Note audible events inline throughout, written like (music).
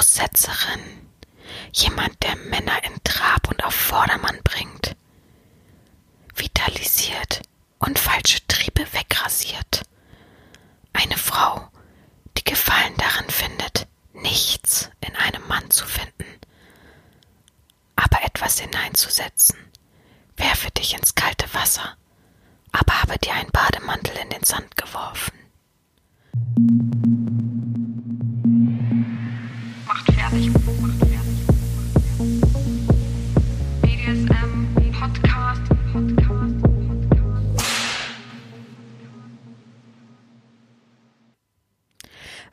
Aussetzerin. Jemand, der Männer in Trab und auf Vordermann bringt. Vitalisiert und falsche Triebe wegrasiert. Eine Frau, die Gefallen darin findet, nichts in einem Mann zu finden, aber etwas hineinzusetzen. Werfe dich ins kalte Wasser, aber habe dir einen Bademantel in den Sand geworfen.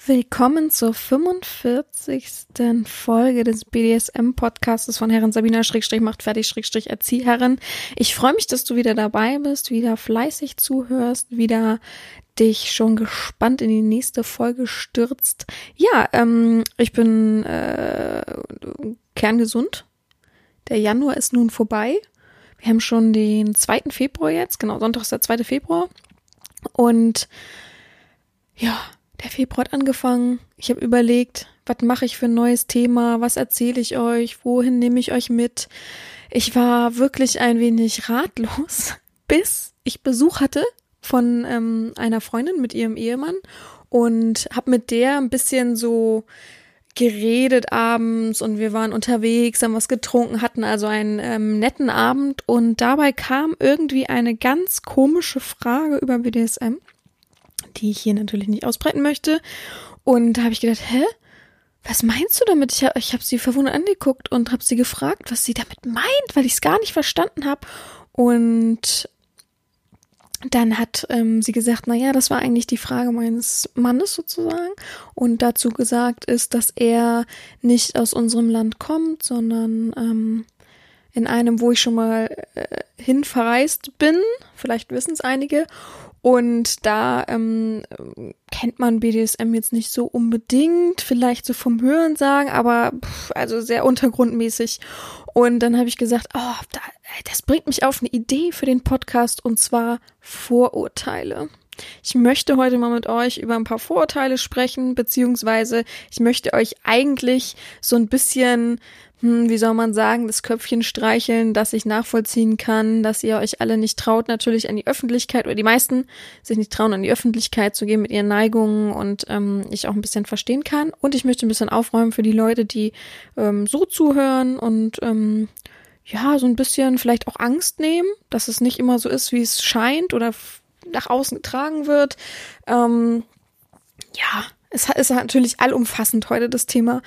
Willkommen zur 45. Folge des BDSM-Podcastes von Herren Sabina Schrägstrich macht fertig Schrägstrich Erzieherin. Ich freue mich, dass du wieder dabei bist, wieder fleißig zuhörst, wieder dich schon gespannt in die nächste Folge stürzt. Ja, ähm, ich bin äh, kerngesund. Der Januar ist nun vorbei. Wir haben schon den 2. Februar jetzt, genau, Sonntag ist der 2. Februar. Und ja, der Februar hat angefangen. Ich habe überlegt, was mache ich für ein neues Thema, was erzähle ich euch, wohin nehme ich euch mit. Ich war wirklich ein wenig ratlos, (laughs) bis ich Besuch hatte von ähm, einer Freundin mit ihrem Ehemann und habe mit der ein bisschen so geredet abends und wir waren unterwegs, haben was getrunken, hatten also einen ähm, netten Abend und dabei kam irgendwie eine ganz komische Frage über BDSM die ich hier natürlich nicht ausbreiten möchte. Und da habe ich gedacht, hä? Was meinst du damit? Ich habe ich hab sie verwundert angeguckt und habe sie gefragt, was sie damit meint, weil ich es gar nicht verstanden habe. Und dann hat ähm, sie gesagt, na ja, das war eigentlich die Frage meines Mannes sozusagen. Und dazu gesagt ist, dass er nicht aus unserem Land kommt, sondern ähm, in einem, wo ich schon mal äh, hin verreist bin. Vielleicht wissen es einige. Und da ähm, kennt man BDSM jetzt nicht so unbedingt, vielleicht so vom Hören sagen, aber pff, also sehr untergrundmäßig. Und dann habe ich gesagt, oh, da, das bringt mich auf eine Idee für den Podcast und zwar Vorurteile. Ich möchte heute mal mit euch über ein paar Vorurteile sprechen, beziehungsweise ich möchte euch eigentlich so ein bisschen hm, wie soll man sagen, das Köpfchen streicheln, dass ich nachvollziehen kann, dass ihr euch alle nicht traut, natürlich an die Öffentlichkeit, oder die meisten sich nicht trauen, an die Öffentlichkeit zu gehen mit ihren Neigungen und ähm, ich auch ein bisschen verstehen kann. Und ich möchte ein bisschen aufräumen für die Leute, die ähm, so zuhören und ähm, ja, so ein bisschen vielleicht auch Angst nehmen, dass es nicht immer so ist, wie es scheint oder nach außen getragen wird. Ähm, ja, es ist natürlich allumfassend heute das Thema.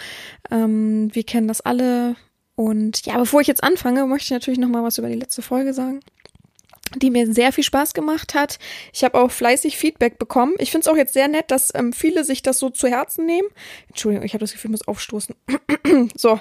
Ähm, wir kennen das alle. Und ja, bevor ich jetzt anfange, möchte ich natürlich noch mal was über die letzte Folge sagen die mir sehr viel Spaß gemacht hat. Ich habe auch fleißig Feedback bekommen. Ich finde es auch jetzt sehr nett, dass ähm, viele sich das so zu Herzen nehmen. Entschuldigung, ich habe das Gefühl, ich muss aufstoßen. (clears throat) so,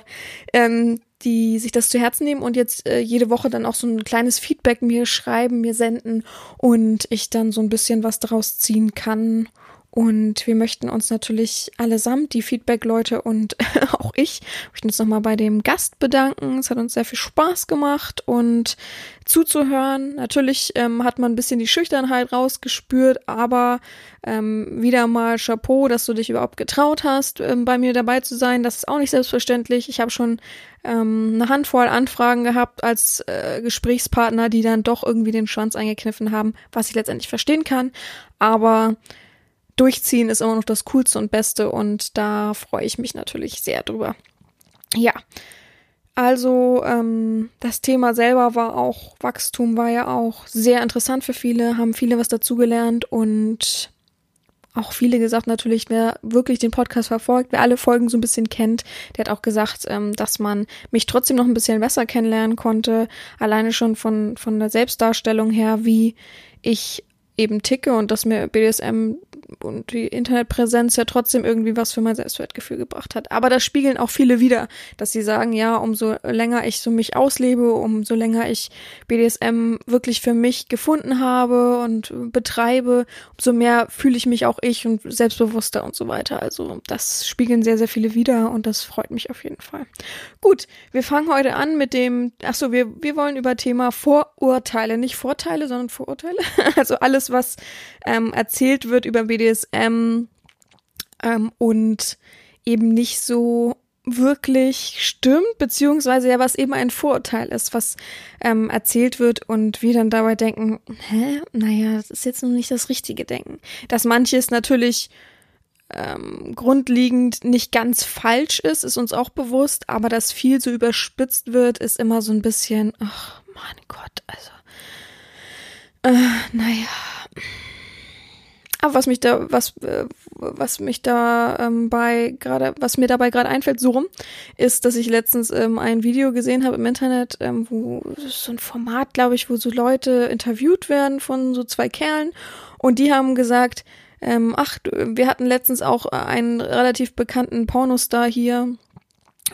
ähm, die sich das zu Herzen nehmen und jetzt äh, jede Woche dann auch so ein kleines Feedback mir schreiben, mir senden und ich dann so ein bisschen was daraus ziehen kann und wir möchten uns natürlich allesamt, die Feedback-Leute und (laughs) auch ich, möchten uns nochmal bei dem Gast bedanken. Es hat uns sehr viel Spaß gemacht und zuzuhören. Natürlich ähm, hat man ein bisschen die Schüchternheit rausgespürt, aber ähm, wieder mal Chapeau, dass du dich überhaupt getraut hast, ähm, bei mir dabei zu sein. Das ist auch nicht selbstverständlich. Ich habe schon ähm, eine Handvoll Anfragen gehabt als äh, Gesprächspartner, die dann doch irgendwie den Schwanz eingekniffen haben, was ich letztendlich verstehen kann. Aber durchziehen ist immer noch das Coolste und Beste und da freue ich mich natürlich sehr drüber. Ja. Also ähm, das Thema selber war auch, Wachstum war ja auch sehr interessant für viele, haben viele was dazugelernt und auch viele gesagt natürlich, wer wirklich den Podcast verfolgt, wer alle Folgen so ein bisschen kennt, der hat auch gesagt, ähm, dass man mich trotzdem noch ein bisschen besser kennenlernen konnte, alleine schon von, von der Selbstdarstellung her, wie ich eben ticke und dass mir BDSM und die Internetpräsenz ja trotzdem irgendwie was für mein Selbstwertgefühl gebracht hat. Aber das spiegeln auch viele wieder, dass sie sagen, ja, umso länger ich so mich auslebe, umso länger ich BDSM wirklich für mich gefunden habe und betreibe, umso mehr fühle ich mich auch ich und selbstbewusster und so weiter. Also das spiegeln sehr, sehr viele wieder und das freut mich auf jeden Fall. Gut, wir fangen heute an mit dem, ach so, wir, wir wollen über Thema Vorurteile, nicht Vorteile, sondern Vorurteile. (laughs) Also alles, was ähm, erzählt wird über BDSM ähm, und eben nicht so wirklich stimmt, beziehungsweise ja, was eben ein Vorurteil ist, was ähm, erzählt wird und wir dann dabei denken, hä, naja, das ist jetzt noch nicht das richtige Denken. Dass manches natürlich ähm, grundlegend nicht ganz falsch ist, ist uns auch bewusst, aber dass viel so überspitzt wird, ist immer so ein bisschen, ach mein Gott, also, äh, naja. Aber was mich da, was, äh, was mich da ähm, bei gerade, was mir dabei gerade einfällt, so rum, ist, dass ich letztens ähm, ein Video gesehen habe im Internet, ähm, wo so ein Format, glaube ich, wo so Leute interviewt werden von so zwei Kerlen und die haben gesagt, ähm, ach, wir hatten letztens auch einen relativ bekannten Pornostar hier,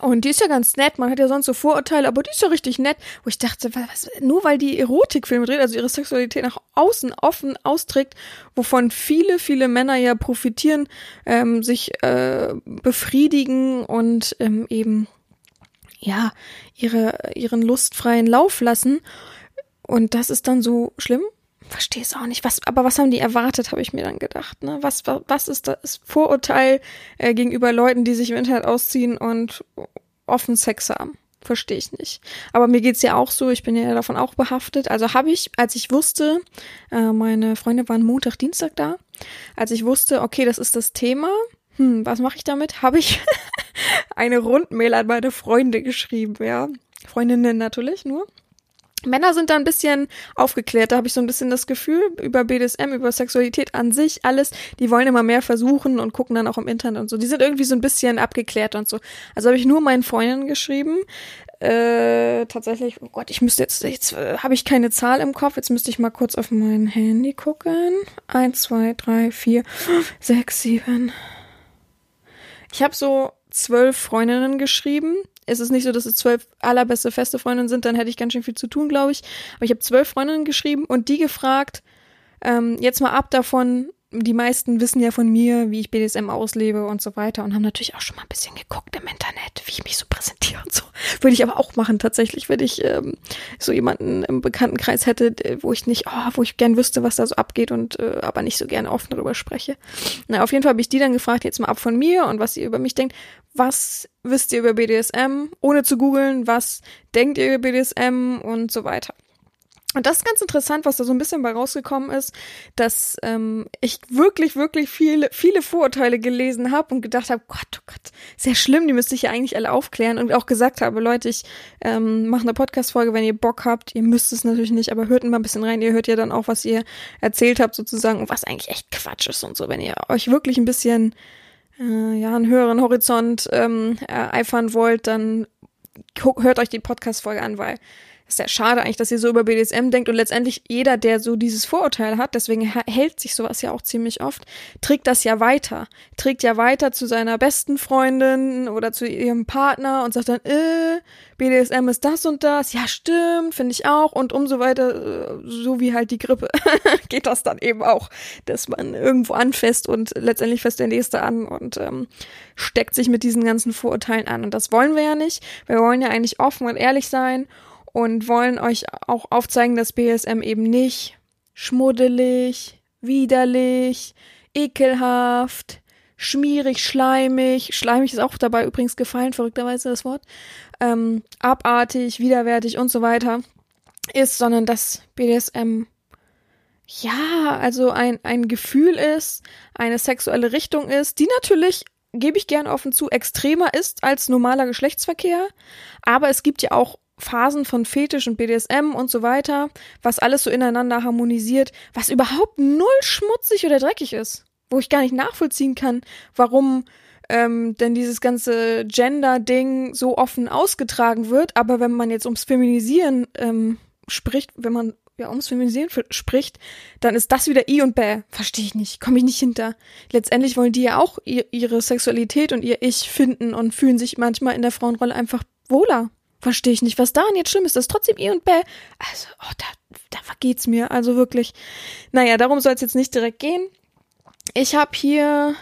und die ist ja ganz nett, man hat ja sonst so Vorurteile, aber die ist ja richtig nett. Wo ich dachte, was, nur weil die Erotikfilme dreht, also ihre Sexualität nach außen offen austrägt, wovon viele, viele Männer ja profitieren, ähm, sich äh, befriedigen und ähm, eben ja ihre ihren lustfreien Lauf lassen. Und das ist dann so schlimm. Verstehe es auch nicht. Was, aber was haben die erwartet, habe ich mir dann gedacht. Ne? Was, was ist das Vorurteil äh, gegenüber Leuten, die sich im Internet ausziehen und offen Sex haben? Verstehe ich nicht. Aber mir geht's ja auch so, ich bin ja davon auch behaftet. Also habe ich, als ich wusste, äh, meine Freunde waren Montag, Dienstag da, als ich wusste, okay, das ist das Thema, hm, was mache ich damit? Habe ich (laughs) eine Rundmail an meine Freunde geschrieben, ja. Freundinnen natürlich nur. Männer sind da ein bisschen aufgeklärt, da habe ich so ein bisschen das Gefühl, über BDSM, über Sexualität an sich, alles, die wollen immer mehr versuchen und gucken dann auch im Internet und so. Die sind irgendwie so ein bisschen abgeklärt und so. Also habe ich nur meinen Freundinnen geschrieben. Äh, tatsächlich, oh Gott, ich müsste jetzt, jetzt äh, habe ich keine Zahl im Kopf, jetzt müsste ich mal kurz auf mein Handy gucken. Eins, zwei, drei, vier, sechs, sieben. Ich habe so zwölf Freundinnen geschrieben es ist nicht so, dass es zwölf allerbeste feste Freundinnen sind, dann hätte ich ganz schön viel zu tun, glaube ich. Aber ich habe zwölf Freundinnen geschrieben und die gefragt, ähm, jetzt mal ab davon, die meisten wissen ja von mir, wie ich BDSM auslebe und so weiter und haben natürlich auch schon mal ein bisschen geguckt im Internet, wie ich mich so präsentiere und so. Würde ich aber auch machen tatsächlich, wenn ich ähm, so jemanden im Bekanntenkreis hätte, wo ich nicht, oh, wo ich gern wüsste, was da so abgeht und äh, aber nicht so gerne offen darüber spreche. Na, auf jeden Fall habe ich die dann gefragt, jetzt mal ab von mir und was ihr über mich denkt. Was wisst ihr über BDSM? Ohne zu googeln, was denkt ihr über BDSM und so weiter. Und das ist ganz interessant, was da so ein bisschen bei rausgekommen ist, dass ähm, ich wirklich, wirklich viele, viele Vorurteile gelesen habe und gedacht habe, Gott, oh Gott, sehr schlimm, die müsste ich ja eigentlich alle aufklären. Und auch gesagt habe, Leute, ich ähm, mache eine Podcast-Folge, wenn ihr Bock habt, ihr müsst es natürlich nicht, aber hört mal ein bisschen rein, ihr hört ja dann auch, was ihr erzählt habt sozusagen und was eigentlich echt Quatsch ist und so, wenn ihr euch wirklich ein bisschen, äh, ja, einen höheren Horizont ähm, ereifern wollt, dann hört euch die Podcast-Folge an, weil ja schade eigentlich, dass ihr so über BDSM denkt und letztendlich jeder, der so dieses Vorurteil hat, deswegen hält sich sowas ja auch ziemlich oft, trägt das ja weiter. Trägt ja weiter zu seiner besten Freundin oder zu ihrem Partner und sagt dann, äh, BDSM ist das und das, ja stimmt, finde ich auch und umso weiter, äh, so wie halt die Grippe, (laughs) geht das dann eben auch, dass man irgendwo anfasst und letztendlich fässt der Nächste an und ähm, steckt sich mit diesen ganzen Vorurteilen an. Und das wollen wir ja nicht. Wir wollen ja eigentlich offen und ehrlich sein und wollen euch auch aufzeigen, dass BSM eben nicht schmuddelig, widerlich, ekelhaft, schmierig, schleimig, schleimig ist auch dabei übrigens gefallen, verrückterweise das Wort, ähm, abartig, widerwärtig und so weiter ist, sondern dass BDSM ja, also ein, ein Gefühl ist, eine sexuelle Richtung ist, die natürlich, gebe ich gern offen zu, extremer ist als normaler Geschlechtsverkehr. Aber es gibt ja auch Phasen von Fetisch und BDSM und so weiter, was alles so ineinander harmonisiert, was überhaupt null schmutzig oder dreckig ist, wo ich gar nicht nachvollziehen kann, warum ähm, denn dieses ganze Gender-Ding so offen ausgetragen wird. Aber wenn man jetzt ums Feminisieren ähm, spricht, wenn man ja ums Feminisieren spricht, dann ist das wieder I und Bäh. Verstehe ich nicht, komme ich nicht hinter. Letztendlich wollen die ja auch ihr, ihre Sexualität und ihr Ich finden und fühlen sich manchmal in der Frauenrolle einfach wohler. Verstehe ich nicht, was daran jetzt schlimm ist. Das ist trotzdem I und Bäh. Also, oh, da, da vergeht's mir. Also wirklich. Naja, darum soll es jetzt nicht direkt gehen. Ich habe hier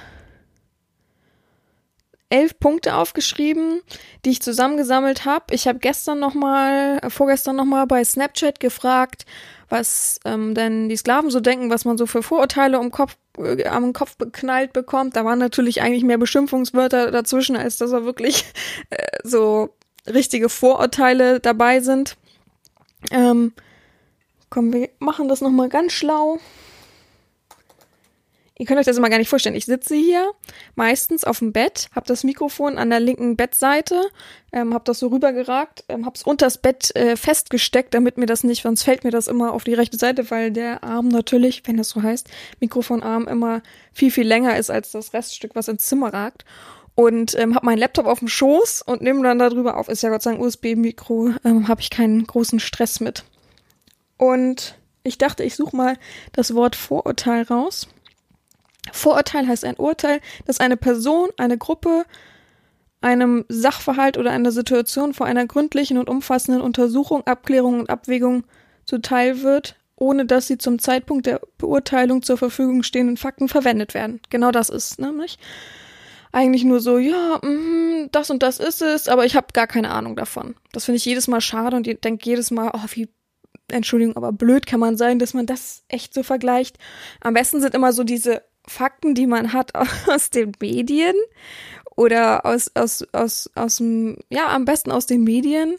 elf Punkte aufgeschrieben, die ich zusammengesammelt habe. Ich habe gestern noch mal, äh, vorgestern noch mal bei Snapchat gefragt, was ähm, denn die Sklaven so denken, was man so für Vorurteile um Kopf, äh, am Kopf beknallt bekommt. Da waren natürlich eigentlich mehr Beschimpfungswörter dazwischen, als dass er wirklich (laughs) äh, so richtige Vorurteile dabei sind. Ähm, komm, wir machen das nochmal ganz schlau. Ihr könnt euch das immer gar nicht vorstellen. Ich sitze hier meistens auf dem Bett, habe das Mikrofon an der linken Bettseite, ähm, habe das so rübergeragt, ähm, habe es unters Bett äh, festgesteckt, damit mir das nicht, sonst fällt mir das immer auf die rechte Seite, weil der Arm natürlich, wenn das so heißt, Mikrofonarm immer viel, viel länger ist als das Reststück, was ins Zimmer ragt. Und ähm, habe meinen Laptop auf dem Schoß und nehme dann darüber auf. Ist ja Gott sei Dank USB-Mikro, ähm, habe ich keinen großen Stress mit. Und ich dachte, ich suche mal das Wort Vorurteil raus. Vorurteil heißt ein Urteil, das eine Person, eine Gruppe, einem Sachverhalt oder einer Situation vor einer gründlichen und umfassenden Untersuchung, Abklärung und Abwägung zuteil wird, ohne dass sie zum Zeitpunkt der Beurteilung zur Verfügung stehenden Fakten verwendet werden. Genau das ist nämlich eigentlich nur so, ja, mh, das und das ist es, aber ich habe gar keine Ahnung davon. Das finde ich jedes Mal schade und denke jedes Mal, oh, wie Entschuldigung, aber blöd kann man sein, dass man das echt so vergleicht. Am besten sind immer so diese Fakten, die man hat (laughs) aus den Medien oder aus, aus, aus, aus dem, ja, am besten aus den Medien.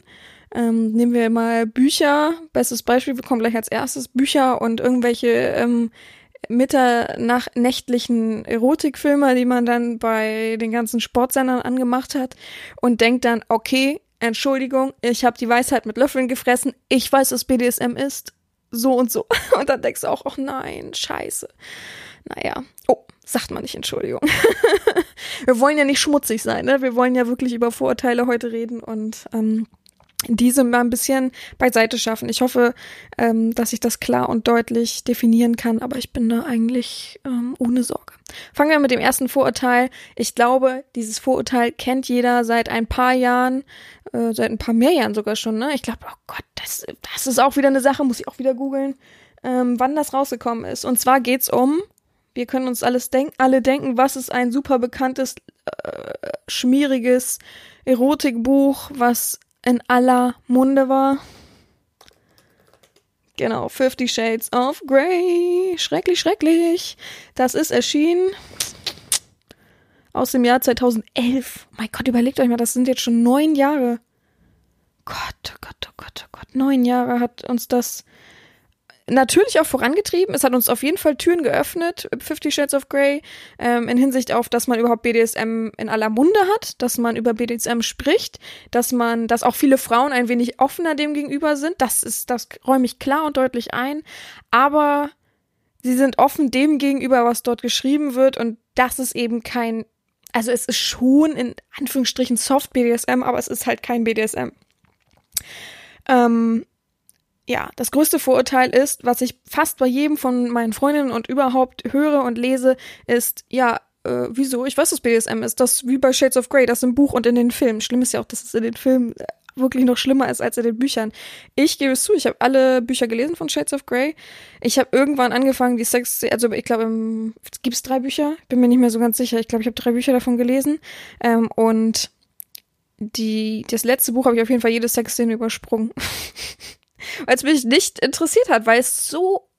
Ähm, nehmen wir mal Bücher. Bestes Beispiel, wir kommen gleich als erstes Bücher und irgendwelche ähm, mitternächtlichen Erotikfilme, die man dann bei den ganzen Sportsendern angemacht hat und denkt dann, okay, Entschuldigung, ich habe die Weisheit mit Löffeln gefressen, ich weiß, was BDSM ist, so und so. (laughs) Und dann denkst du auch, ach nein, scheiße. Naja. Oh, sagt man nicht Entschuldigung. (laughs) wir wollen ja nicht schmutzig sein, ne? Wir wollen ja wirklich über Vorurteile heute reden und ähm, diese mal ein bisschen beiseite schaffen. Ich hoffe, ähm, dass ich das klar und deutlich definieren kann, aber ich bin da eigentlich ähm, ohne Sorge. Fangen wir mit dem ersten Vorurteil. Ich glaube, dieses Vorurteil kennt jeder seit ein paar Jahren, äh, seit ein paar mehr Jahren sogar schon. Ne? Ich glaube, oh Gott, das, das ist auch wieder eine Sache, muss ich auch wieder googeln, ähm, wann das rausgekommen ist. Und zwar geht's um wir können uns alles denken, alle denken, was ist ein super bekanntes, äh, schmieriges Erotikbuch, was in aller Munde war. Genau, Fifty Shades of Grey. Schrecklich, schrecklich. Das ist erschienen aus dem Jahr 2011. Mein Gott, überlegt euch mal, das sind jetzt schon neun Jahre. Gott, oh Gott, oh Gott, oh Gott. Neun Jahre hat uns das natürlich auch vorangetrieben. Es hat uns auf jeden Fall Türen geöffnet, Fifty Shades of Grey, ähm, in Hinsicht auf, dass man überhaupt BDSM in aller Munde hat, dass man über BDSM spricht, dass man, dass auch viele Frauen ein wenig offener dem gegenüber sind. Das ist, das räume ich klar und deutlich ein. Aber sie sind offen dem gegenüber, was dort geschrieben wird und das ist eben kein, also es ist schon in Anführungsstrichen Soft BDSM, aber es ist halt kein BDSM. Ähm, ja, das größte Vorurteil ist, was ich fast bei jedem von meinen Freundinnen und überhaupt höre und lese, ist, ja, äh, wieso? Ich weiß, was BDSM ist. Das wie bei Shades of Grey, das im Buch und in den Filmen. Schlimm ist ja auch, dass es in den Filmen äh, wirklich noch schlimmer ist als in den Büchern. Ich gebe es zu, ich habe alle Bücher gelesen von Shades of Grey. Ich habe irgendwann angefangen, die Sex, also ich glaube, gibt es drei Bücher? Bin mir nicht mehr so ganz sicher. Ich glaube, ich habe drei Bücher davon gelesen. Ähm, und die, das letzte Buch habe ich auf jeden Fall jede Sexszene übersprungen. (laughs) weil es mich nicht interessiert hat, weil es so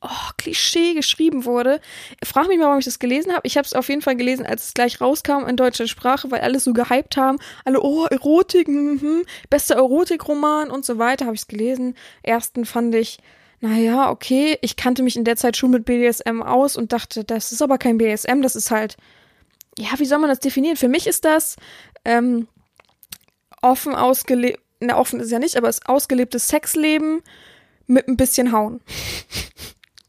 oh, Klischee geschrieben wurde. Frag mich mal, warum ich das gelesen habe. Ich habe es auf jeden Fall gelesen, als es gleich rauskam in deutscher Sprache, weil alle so gehypt haben. Alle, oh, Erotik, mhm, bester Erotikroman und so weiter, habe ich es gelesen. Ersten fand ich, naja, okay, ich kannte mich in der Zeit schon mit BDSM aus und dachte, das ist aber kein BDSM, das ist halt, ja, wie soll man das definieren? Für mich ist das ähm, offen ausgelebt na offen ist ja nicht, aber es ausgelebtes Sexleben mit ein bisschen Hauen.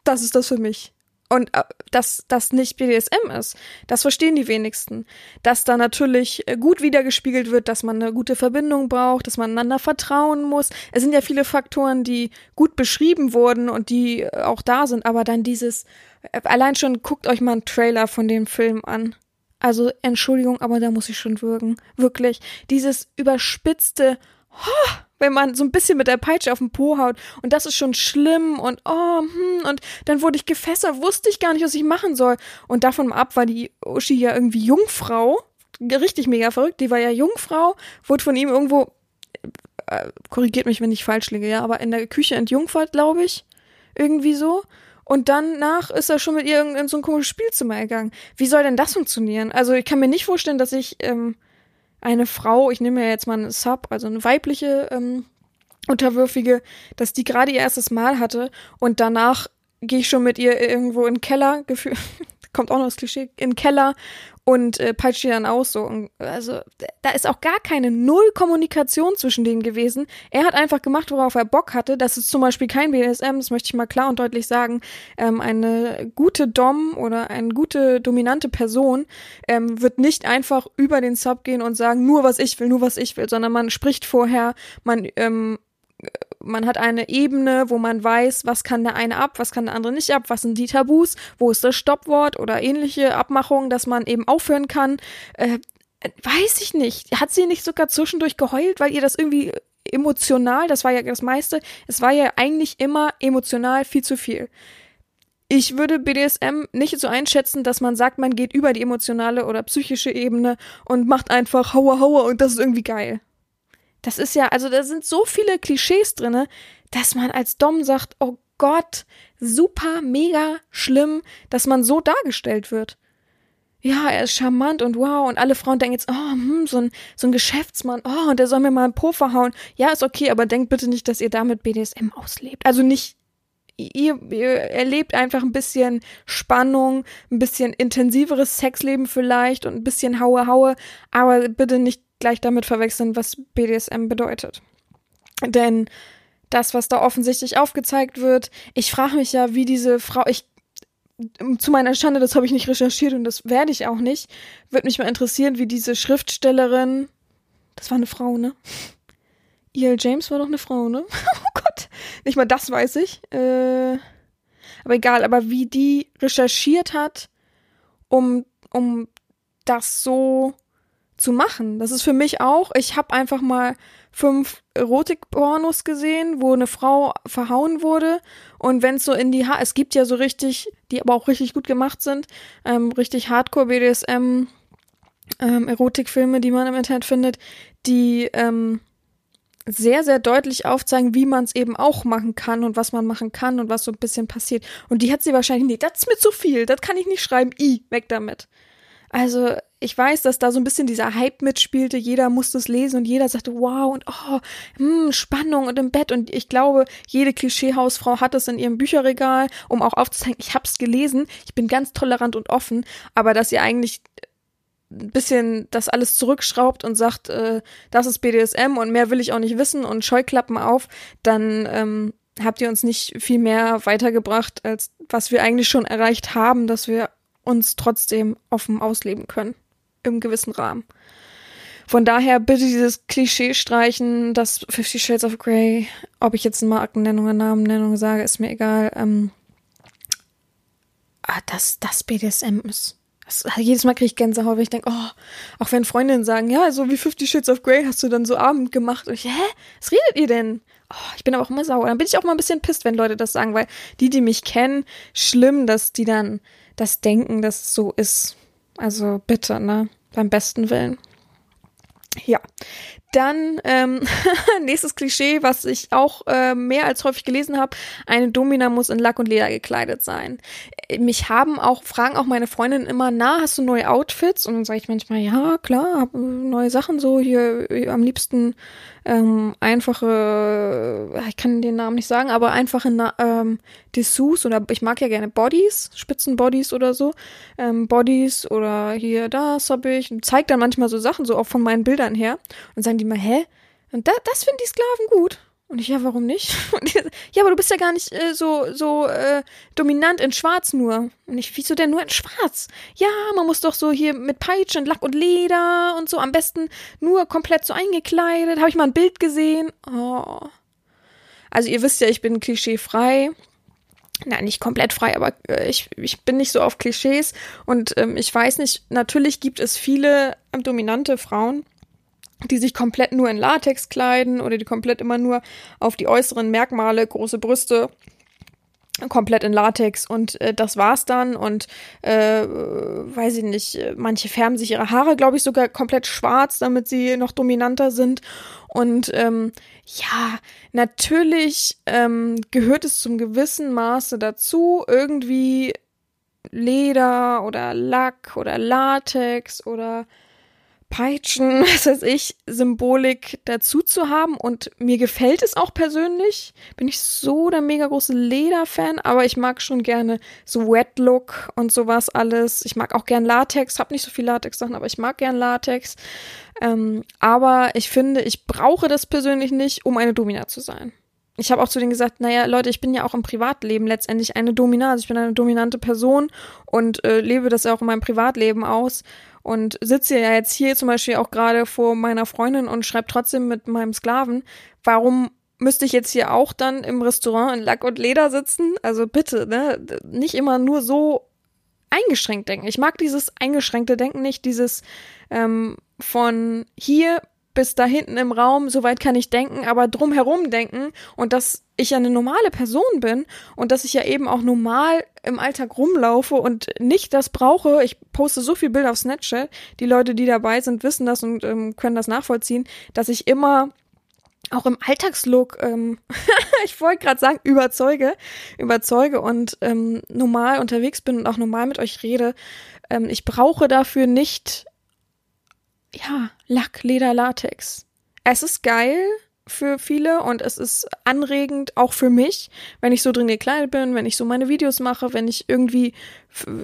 das ist das für mich. Und äh, dass das nicht BDSM ist, das verstehen die wenigsten. Dass da natürlich äh, gut wiedergespiegelt wird, dass man eine gute Verbindung braucht, dass man einander vertrauen muss. Es sind ja viele Faktoren, die gut beschrieben wurden und die äh, auch da sind, aber dann dieses, allein schon guckt euch mal einen Trailer von dem Film an. Also Entschuldigung, aber da muss ich schon würgen. Wirklich. Dieses überspitzte, wenn man so ein bisschen mit der Peitsche auf den Po haut und das ist schon schlimm und oh, hm, und dann wurde ich gefesselt, wusste ich gar nicht, was ich machen soll. Und davon ab war die Uschi ja irgendwie Jungfrau, richtig mega verrückt, die war ja Jungfrau, wurde von ihm irgendwo, äh, korrigiert mich, wenn ich falsch liege, ja, aber in der Küche entjungfert, glaube ich. irgendwie so. Und danach ist er schon mit ihr in, in so ein komisches Spielzimmer gegangen. Wie soll denn das funktionieren? Also ich kann mir nicht vorstellen, dass ich ähm, eine Frau, ich nehme ja jetzt mal eine Sub, also eine weibliche ähm, Unterwürfige, dass die gerade ihr erstes Mal hatte und danach gehe ich schon mit ihr irgendwo in den Keller, (laughs) kommt auch noch das Klischee, in den Keller und äh, peitscht die dann aus so. Und, also da ist auch gar keine Null-Kommunikation zwischen denen gewesen. Er hat einfach gemacht, worauf er Bock hatte. Das ist zum Beispiel kein BDSM, das möchte ich mal klar und deutlich sagen. Ähm, eine gute Dom oder eine gute dominante Person ähm, wird nicht einfach über den Sub gehen und sagen, nur was ich will, nur was ich will, sondern man spricht vorher, man ähm, man hat eine Ebene, wo man weiß, was kann der eine ab, was kann der andere nicht ab, was sind die Tabus, wo ist das Stoppwort oder ähnliche Abmachungen, dass man eben aufhören kann. Äh, weiß ich nicht. Hat sie nicht sogar zwischendurch geheult, weil ihr das irgendwie emotional, das war ja das meiste, es war ja eigentlich immer emotional viel zu viel. Ich würde BDSM nicht so einschätzen, dass man sagt, man geht über die emotionale oder psychische Ebene und macht einfach Hauer Hauer und das ist irgendwie geil. Das ist ja, also da sind so viele Klischees drinne, dass man als Dom sagt, oh Gott, super, mega schlimm, dass man so dargestellt wird. Ja, er ist charmant und wow, und alle Frauen denken jetzt, oh, hm, so ein, so ein Geschäftsmann, oh, und der soll mir mal einen Po verhauen. Ja, ist okay, aber denkt bitte nicht, dass ihr damit BDSM auslebt. Also nicht, ihr, ihr erlebt einfach ein bisschen Spannung, ein bisschen intensiveres Sexleben vielleicht und ein bisschen Haue, Haue, aber bitte nicht gleich damit verwechseln, was BDSM bedeutet. Denn das, was da offensichtlich aufgezeigt wird, ich frage mich ja, wie diese Frau, ich zu meiner Schande, das habe ich nicht recherchiert und das werde ich auch nicht, würde mich mal interessieren, wie diese Schriftstellerin, das war eine Frau, ne? E.L. James war doch eine Frau, ne? (laughs) oh Gott, nicht mal das weiß ich. Äh, aber egal, aber wie die recherchiert hat, um, um das so zu machen. Das ist für mich auch, ich habe einfach mal fünf Erotik-Pornos gesehen, wo eine Frau verhauen wurde und wenn es so in die ha es gibt ja so richtig, die aber auch richtig gut gemacht sind, ähm, richtig Hardcore BDSM ähm, Erotikfilme, die man im Internet findet, die ähm, sehr, sehr deutlich aufzeigen, wie man es eben auch machen kann und was man machen kann und was so ein bisschen passiert. Und die hat sie wahrscheinlich, nee, das ist mir zu viel, das kann ich nicht schreiben, i, weg damit. Also ich weiß, dass da so ein bisschen dieser Hype mitspielte. Jeder musste es lesen und jeder sagte, wow und oh, hm, Spannung und im Bett. Und ich glaube, jede Klischeehausfrau hat es in ihrem Bücherregal, um auch aufzuzeigen, ich hab's gelesen, ich bin ganz tolerant und offen, aber dass ihr eigentlich ein bisschen das alles zurückschraubt und sagt, äh, das ist BDSM und mehr will ich auch nicht wissen und Scheuklappen auf, dann ähm, habt ihr uns nicht viel mehr weitergebracht, als was wir eigentlich schon erreicht haben, dass wir uns trotzdem offen ausleben können. Im gewissen Rahmen. Von daher bitte dieses Klischee streichen, das Fifty Shades of Grey, ob ich jetzt eine Markennennung oder Namennennung sage, ist mir egal. Ähm, ah, das, das BDSM ist. Das, jedes Mal kriege ich Gänsehaut, wenn ich denke, oh, auch wenn Freundinnen sagen, ja, so wie Fifty Shades of Grey hast du dann so Abend gemacht. Und ich, hä? Was redet ihr denn? Oh, ich bin aber auch immer sauer. Dann bin ich auch mal ein bisschen pisst, wenn Leute das sagen, weil die, die mich kennen, schlimm, dass die dann das denken, dass es so ist. Also bitte, ne? Beim besten Willen. Ja, dann ähm, (laughs) nächstes Klischee, was ich auch äh, mehr als häufig gelesen habe: Eine Domina muss in Lack und Leder gekleidet sein. Mich haben auch fragen auch meine Freundinnen immer: Na, hast du neue Outfits? Und dann sage ich manchmal: Ja, klar, hab neue Sachen so hier. Am liebsten ähm, einfache, ich kann den Namen nicht sagen, aber einfache ähm, Dessous oder ich mag ja gerne Bodies, Spitzenbodies oder so, ähm, Bodies oder hier das habe ich und zeigt dann manchmal so Sachen so auch von meinen Bildern her und sagen die mal, hä? Und da, das finden die Sklaven gut. Und ich, ja, warum nicht? (laughs) Die, ja, aber du bist ja gar nicht äh, so, so äh, dominant in Schwarz nur. Und ich, wieso denn nur in Schwarz? Ja, man muss doch so hier mit Peitsche und Lack und Leder und so, am besten nur komplett so eingekleidet. Habe ich mal ein Bild gesehen. Oh. Also ihr wisst ja, ich bin klischeefrei. Nein, nicht komplett frei, aber äh, ich, ich bin nicht so auf Klischees. Und ähm, ich weiß nicht, natürlich gibt es viele ähm, dominante Frauen, die sich komplett nur in Latex kleiden oder die komplett immer nur auf die äußeren Merkmale, große Brüste, komplett in Latex. Und äh, das war's dann. Und äh, weiß ich nicht, manche färben sich ihre Haare, glaube ich, sogar komplett schwarz, damit sie noch dominanter sind. Und ähm, ja, natürlich ähm, gehört es zum gewissen Maße dazu, irgendwie Leder oder Lack oder Latex oder Peitschen, (laughs) was weiß ich, Symbolik dazu zu haben. Und mir gefällt es auch persönlich. Bin ich so der mega große Lederfan, aber ich mag schon gerne so Wet Look und sowas alles. Ich mag auch gern Latex, hab nicht so viel Latex-Sachen, aber ich mag gern Latex. Ähm, aber ich finde, ich brauche das persönlich nicht, um eine Domina zu sein. Ich habe auch zu denen gesagt, naja, Leute, ich bin ja auch im Privatleben letztendlich eine Domina. Also ich bin eine dominante Person und äh, lebe das ja auch in meinem Privatleben aus und sitze ja jetzt hier zum Beispiel auch gerade vor meiner Freundin und schreibe trotzdem mit meinem Sklaven. Warum müsste ich jetzt hier auch dann im Restaurant in Lack und Leder sitzen? Also bitte, ne? Nicht immer nur so eingeschränkt denken. Ich mag dieses eingeschränkte Denken nicht, dieses ähm, von hier bis da hinten im Raum, soweit kann ich denken, aber drumherum denken und dass ich ja eine normale Person bin und dass ich ja eben auch normal im Alltag rumlaufe und nicht das brauche. Ich poste so viel Bilder auf Snapchat. Die Leute, die dabei sind, wissen das und ähm, können das nachvollziehen, dass ich immer auch im Alltagslook, ähm, (laughs) ich wollte gerade sagen, überzeuge, überzeuge und ähm, normal unterwegs bin und auch normal mit euch rede. Ähm, ich brauche dafür nicht ja, Lack, Leder, Latex. Es ist geil für viele und es ist anregend auch für mich, wenn ich so drin gekleidet bin, wenn ich so meine Videos mache, wenn ich irgendwie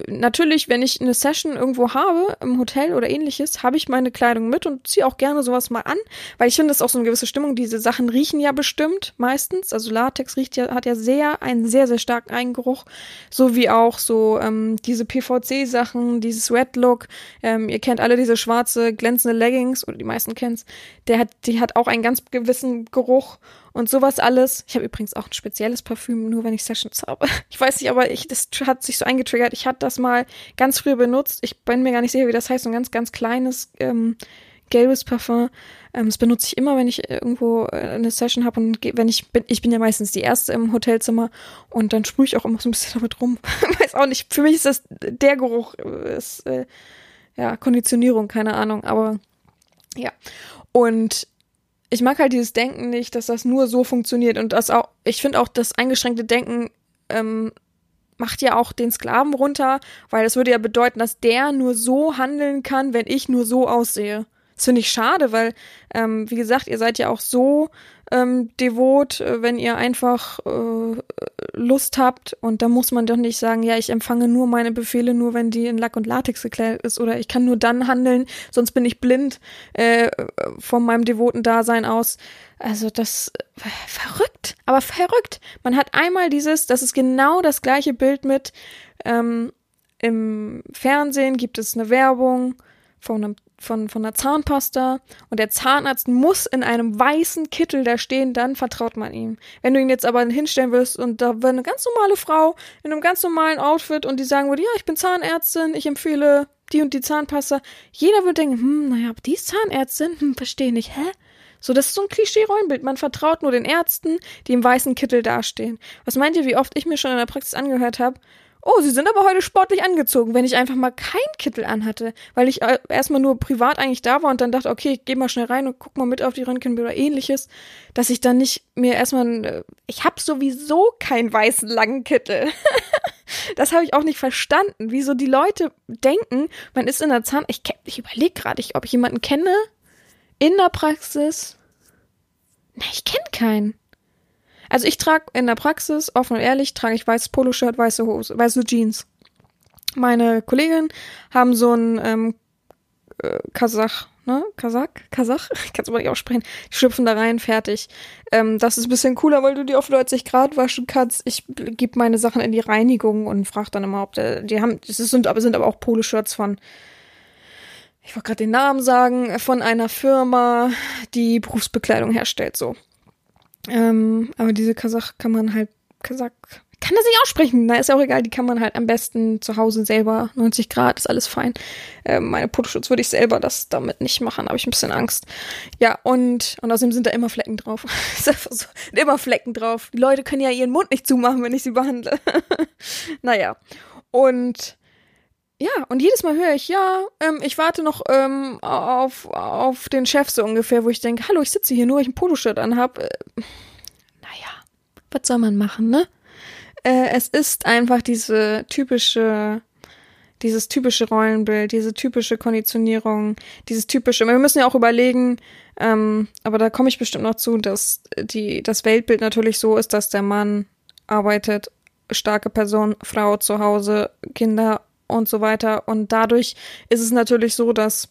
natürlich, wenn ich eine Session irgendwo habe, im Hotel oder ähnliches, habe ich meine Kleidung mit und ziehe auch gerne sowas mal an, weil ich finde, das ist auch so eine gewisse Stimmung. Diese Sachen riechen ja bestimmt meistens. Also Latex riecht ja, hat ja sehr, einen sehr, sehr starken Eigengeruch. So wie auch so ähm, diese PVC-Sachen, dieses Red Look. Ähm, ihr kennt alle diese schwarze, glänzende Leggings, oder die meisten kennt's. Der hat, die hat auch einen ganz gewissen Geruch und sowas alles. Ich habe übrigens auch ein spezielles Parfüm, nur wenn ich Sessions habe. (laughs) Ich weiß nicht, aber ich, das hat sich so eingetriggert. Ich hatte das mal ganz früh benutzt. Ich bin mir gar nicht sicher, wie das heißt. So ein ganz, ganz kleines ähm, gelbes Parfum. Ähm, das benutze ich immer, wenn ich irgendwo äh, eine Session habe und wenn ich bin, ich bin ja meistens die erste im Hotelzimmer und dann sprühe ich auch immer so ein bisschen damit rum. (laughs) weiß auch nicht. Für mich ist das der Geruch, äh, ist, äh, ja Konditionierung, keine Ahnung. Aber ja und ich mag halt dieses Denken nicht, dass das nur so funktioniert und das auch, ich finde auch das eingeschränkte Denken ähm, macht ja auch den Sklaven runter, weil das würde ja bedeuten, dass der nur so handeln kann, wenn ich nur so aussehe. Das finde ich schade, weil, ähm, wie gesagt, ihr seid ja auch so ähm, devot, äh, wenn ihr einfach äh, Lust habt und da muss man doch nicht sagen, ja, ich empfange nur meine Befehle, nur wenn die in Lack und Latex geklärt ist oder ich kann nur dann handeln, sonst bin ich blind äh, von meinem devoten Dasein aus. Also das äh, verrückt, aber verrückt. Man hat einmal dieses, das ist genau das gleiche Bild mit ähm, im Fernsehen gibt es eine Werbung von einem von, von einer Zahnpasta und der Zahnarzt muss in einem weißen Kittel da stehen, dann vertraut man ihm. Wenn du ihn jetzt aber hinstellen wirst und da wäre eine ganz normale Frau in einem ganz normalen Outfit und die sagen würde, ja, ich bin Zahnärztin, ich empfehle die und die Zahnpasta, jeder würde denken, hm, naja, aber die ist Zahnärztin, hm, verstehe nicht, hä? So, das ist so ein Klischee-Rollenbild. Man vertraut nur den Ärzten, die im weißen Kittel dastehen. Was meint ihr, wie oft ich mir schon in der Praxis angehört habe? Oh, Sie sind aber heute sportlich angezogen, wenn ich einfach mal kein Kittel anhatte, weil ich äh, erstmal nur privat eigentlich da war und dann dachte, okay, ich geh mal schnell rein und guck mal mit auf die Röntgenbilder oder ähnliches, dass ich dann nicht mir erstmal, äh, ich habe sowieso keinen weißen langen Kittel. (laughs) das habe ich auch nicht verstanden, wieso die Leute denken, man ist in der Zahn, ich, ich überlege gerade, ob ich jemanden kenne in der Praxis. Na, ich kenne keinen. Also ich trage in der Praxis, offen und ehrlich, trage ich weißes Poloshirt, weiße Hose, weiße Jeans. Meine Kolleginnen haben so ein ähm, äh, Kasach, ne? Kasach? Kasach? (laughs) Ich kann es aber nicht aussprechen. Die schlüpfen da rein, fertig. Ähm, das ist ein bisschen cooler, weil du die auf 90 Grad waschen kannst. Ich gebe meine Sachen in die Reinigung und frage dann immer, ob der, die haben, das sind aber, sind aber auch Poloshirts von ich wollte gerade den Namen sagen, von einer Firma, die Berufsbekleidung herstellt, so. Ähm, aber diese Kasach kann man halt, Kasach, kann das nicht aussprechen. Na, ist ja auch egal, die kann man halt am besten zu Hause selber. 90 Grad, ist alles fein. Äh, meine Fotoschutz würde ich selber das damit nicht machen, habe ich ein bisschen Angst. Ja, und, und außerdem sind da immer Flecken drauf. (laughs) ist einfach so, immer Flecken drauf. Die Leute können ja ihren Mund nicht zumachen, wenn ich sie behandle. (laughs) naja. Und ja, und jedes Mal höre ich, ja, ähm, ich warte noch ähm, auf, auf den Chef so ungefähr, wo ich denke, hallo, ich sitze hier nur, weil ich ein Poloshirt anhab. Äh, naja, was soll man machen, ne? Äh, es ist einfach diese typische, dieses typische Rollenbild, diese typische Konditionierung, dieses typische, wir müssen ja auch überlegen, ähm, aber da komme ich bestimmt noch zu, dass die, das Weltbild natürlich so ist, dass der Mann arbeitet, starke Person, Frau zu Hause, Kinder und so weiter. Und dadurch ist es natürlich so, dass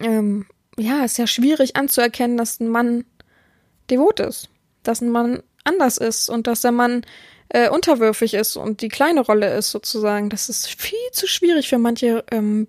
ähm, ja, es ist ja schwierig anzuerkennen, dass ein Mann devot ist, dass ein Mann anders ist und dass der Mann äh, unterwürfig ist und die kleine Rolle ist sozusagen. Das ist viel zu schwierig für manche ähm,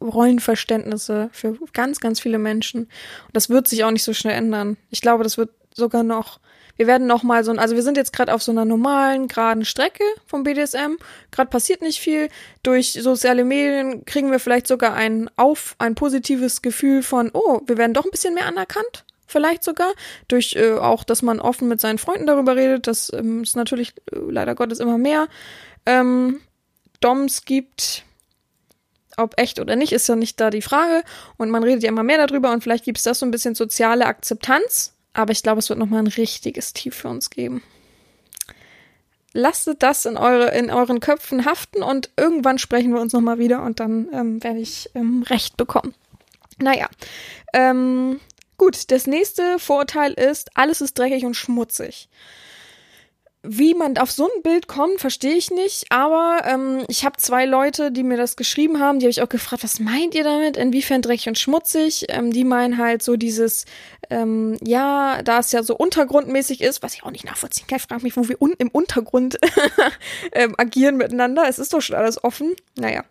Rollenverständnisse, für ganz, ganz viele Menschen. Und das wird sich auch nicht so schnell ändern. Ich glaube, das wird sogar noch wir werden noch mal so ein, also wir sind jetzt gerade auf so einer normalen, geraden Strecke vom BDSM. Gerade passiert nicht viel. Durch soziale Medien kriegen wir vielleicht sogar ein auf, ein positives Gefühl von, oh, wir werden doch ein bisschen mehr anerkannt. Vielleicht sogar durch äh, auch, dass man offen mit seinen Freunden darüber redet. Das ähm, ist natürlich äh, leider Gottes immer mehr. Ähm, Doms gibt, ob echt oder nicht, ist ja nicht da die Frage. Und man redet ja immer mehr darüber und vielleicht gibt es das so ein bisschen soziale Akzeptanz aber ich glaube, es wird nochmal ein richtiges Tief für uns geben. Lasst das in, eure, in euren Köpfen haften und irgendwann sprechen wir uns nochmal wieder und dann ähm, werde ich ähm, Recht bekommen. Naja, ähm, gut, das nächste Vorurteil ist, alles ist dreckig und schmutzig. Wie man auf so ein Bild kommt, verstehe ich nicht. Aber ähm, ich habe zwei Leute, die mir das geschrieben haben, die habe ich auch gefragt, was meint ihr damit? Inwiefern dreckig und schmutzig? Ähm, die meinen halt so dieses, ähm, ja, da es ja so untergrundmäßig ist, was ich auch nicht nachvollziehen kann. Frage mich, wo wir un im Untergrund (laughs) ähm, agieren miteinander. Es ist doch schon alles offen. Naja.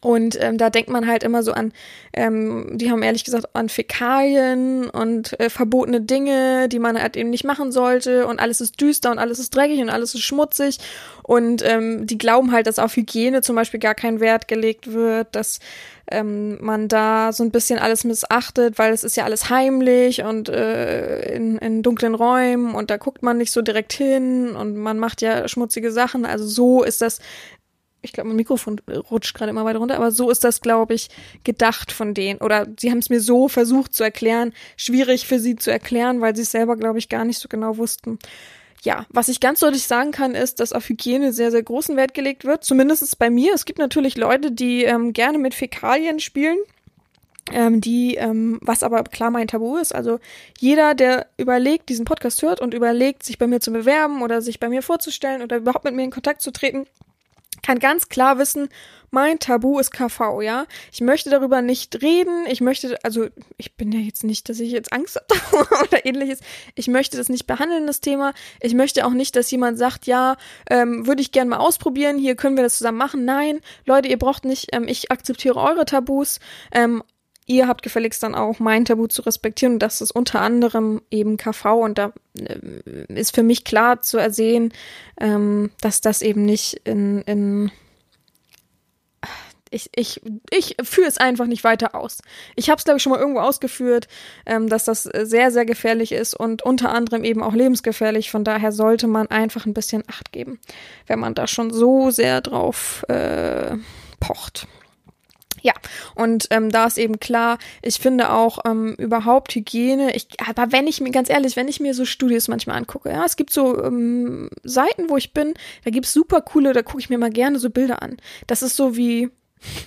Und ähm, da denkt man halt immer so an, ähm, die haben ehrlich gesagt an Fäkalien und äh, verbotene Dinge, die man halt eben nicht machen sollte und alles ist düster und alles ist dreckig und alles ist schmutzig und ähm, die glauben halt, dass auf Hygiene zum Beispiel gar kein Wert gelegt wird, dass ähm, man da so ein bisschen alles missachtet, weil es ist ja alles heimlich und äh, in, in dunklen Räumen und da guckt man nicht so direkt hin und man macht ja schmutzige Sachen. Also so ist das ich glaube, mein Mikrofon rutscht gerade immer weiter runter, aber so ist das, glaube ich, gedacht von denen. Oder sie haben es mir so versucht zu erklären. Schwierig für sie zu erklären, weil sie es selber, glaube ich, gar nicht so genau wussten. Ja, was ich ganz deutlich sagen kann, ist, dass auf Hygiene sehr, sehr großen Wert gelegt wird. Zumindest bei mir. Es gibt natürlich Leute, die ähm, gerne mit Fäkalien spielen. Ähm, die, ähm, was aber klar mein Tabu ist. Also jeder, der überlegt, diesen Podcast hört und überlegt, sich bei mir zu bewerben oder sich bei mir vorzustellen oder überhaupt mit mir in Kontakt zu treten, kann ganz klar wissen, mein Tabu ist KV, ja. Ich möchte darüber nicht reden. Ich möchte, also ich bin ja jetzt nicht, dass ich jetzt Angst (laughs) habe oder ähnliches. Ich möchte das nicht behandeln, das Thema. Ich möchte auch nicht, dass jemand sagt, ja, ähm, würde ich gerne mal ausprobieren. Hier können wir das zusammen machen. Nein, Leute, ihr braucht nicht. Ähm, ich akzeptiere eure Tabus. Ähm, ihr habt gefälligst dann auch mein Tabu zu respektieren und das ist unter anderem eben KV und da äh, ist für mich klar zu ersehen, ähm, dass das eben nicht in, in ich, ich, ich führe es einfach nicht weiter aus. Ich habe es, glaube ich, schon mal irgendwo ausgeführt, ähm, dass das sehr, sehr gefährlich ist und unter anderem eben auch lebensgefährlich. Von daher sollte man einfach ein bisschen Acht geben, wenn man da schon so sehr drauf äh, pocht. Ja, und ähm, da ist eben klar, ich finde auch ähm, überhaupt Hygiene, ich, aber wenn ich mir, ganz ehrlich, wenn ich mir so Studios manchmal angucke, ja, es gibt so ähm, Seiten, wo ich bin, da gibt's super coole, da gucke ich mir mal gerne so Bilder an. Das ist so wie,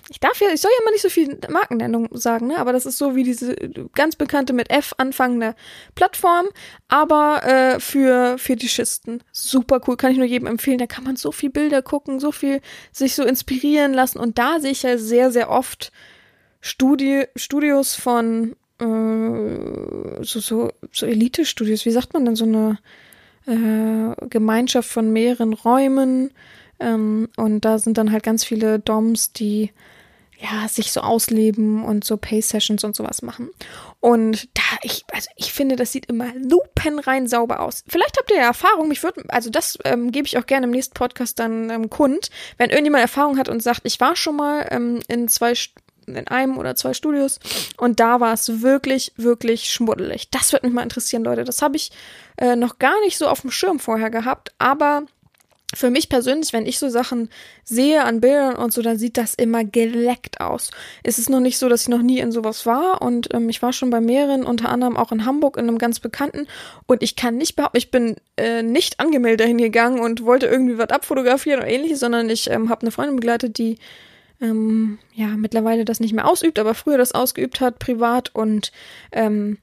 ich darf ja, ich soll ja mal nicht so viel Markennennung sagen, ne? Aber das ist so wie diese ganz bekannte mit F anfangende Plattform, aber äh, für Fetischisten. Super cool, kann ich nur jedem empfehlen. Da kann man so viel Bilder gucken, so viel sich so inspirieren lassen. Und da sehe ich ja sehr, sehr oft Studi Studios von äh, so, so, so Elite-Studios, wie sagt man denn, so eine äh, Gemeinschaft von mehreren Räumen ähm, und da sind dann halt ganz viele Doms, die ja, sich so ausleben und so Pay-Sessions und sowas machen. Und da, ich, also ich finde, das sieht immer lupenrein sauber aus. Vielleicht habt ihr ja Erfahrung, mich würde, also das ähm, gebe ich auch gerne im nächsten Podcast dann ähm, kund, wenn irgendjemand Erfahrung hat und sagt, ich war schon mal ähm, in zwei in einem oder zwei Studios und da war es wirklich, wirklich schmuddelig. Das würde mich mal interessieren, Leute. Das habe ich äh, noch gar nicht so auf dem Schirm vorher gehabt, aber für mich persönlich, wenn ich so Sachen sehe an Bildern und so, dann sieht das immer geleckt aus. Es ist noch nicht so, dass ich noch nie in sowas war und ähm, ich war schon bei mehreren, unter anderem auch in Hamburg in einem ganz bekannten und ich kann nicht behaupten, ich bin äh, nicht angemeldet dahin gegangen und wollte irgendwie was abfotografieren oder ähnliches, sondern ich ähm, habe eine Freundin begleitet, die ähm, ja mittlerweile das nicht mehr ausübt, aber früher das ausgeübt hat, privat und ähm,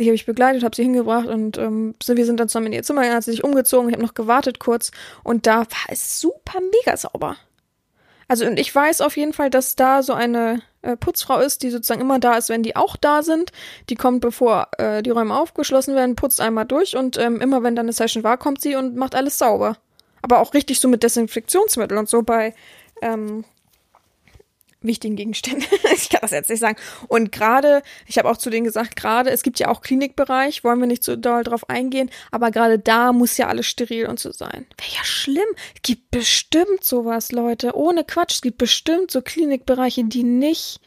die habe ich begleitet, habe sie hingebracht und ähm, wir sind dann zusammen in ihr Zimmer gegangen, hat sie sich umgezogen, ich habe noch gewartet kurz und da war es super mega sauber. Also und ich weiß auf jeden Fall, dass da so eine äh, Putzfrau ist, die sozusagen immer da ist, wenn die auch da sind. Die kommt, bevor äh, die Räume aufgeschlossen werden, putzt einmal durch und ähm, immer wenn dann eine Session war, kommt sie und macht alles sauber. Aber auch richtig so mit Desinfektionsmittel und so bei ähm, wichtigen Gegenstände. (laughs) ich kann das jetzt nicht sagen. Und gerade, ich habe auch zu denen gesagt, gerade, es gibt ja auch Klinikbereich, wollen wir nicht so doll drauf eingehen, aber gerade da muss ja alles steril und so sein. Wäre ja schlimm. Es gibt bestimmt sowas, Leute. Ohne Quatsch. Es gibt bestimmt so Klinikbereiche, die nicht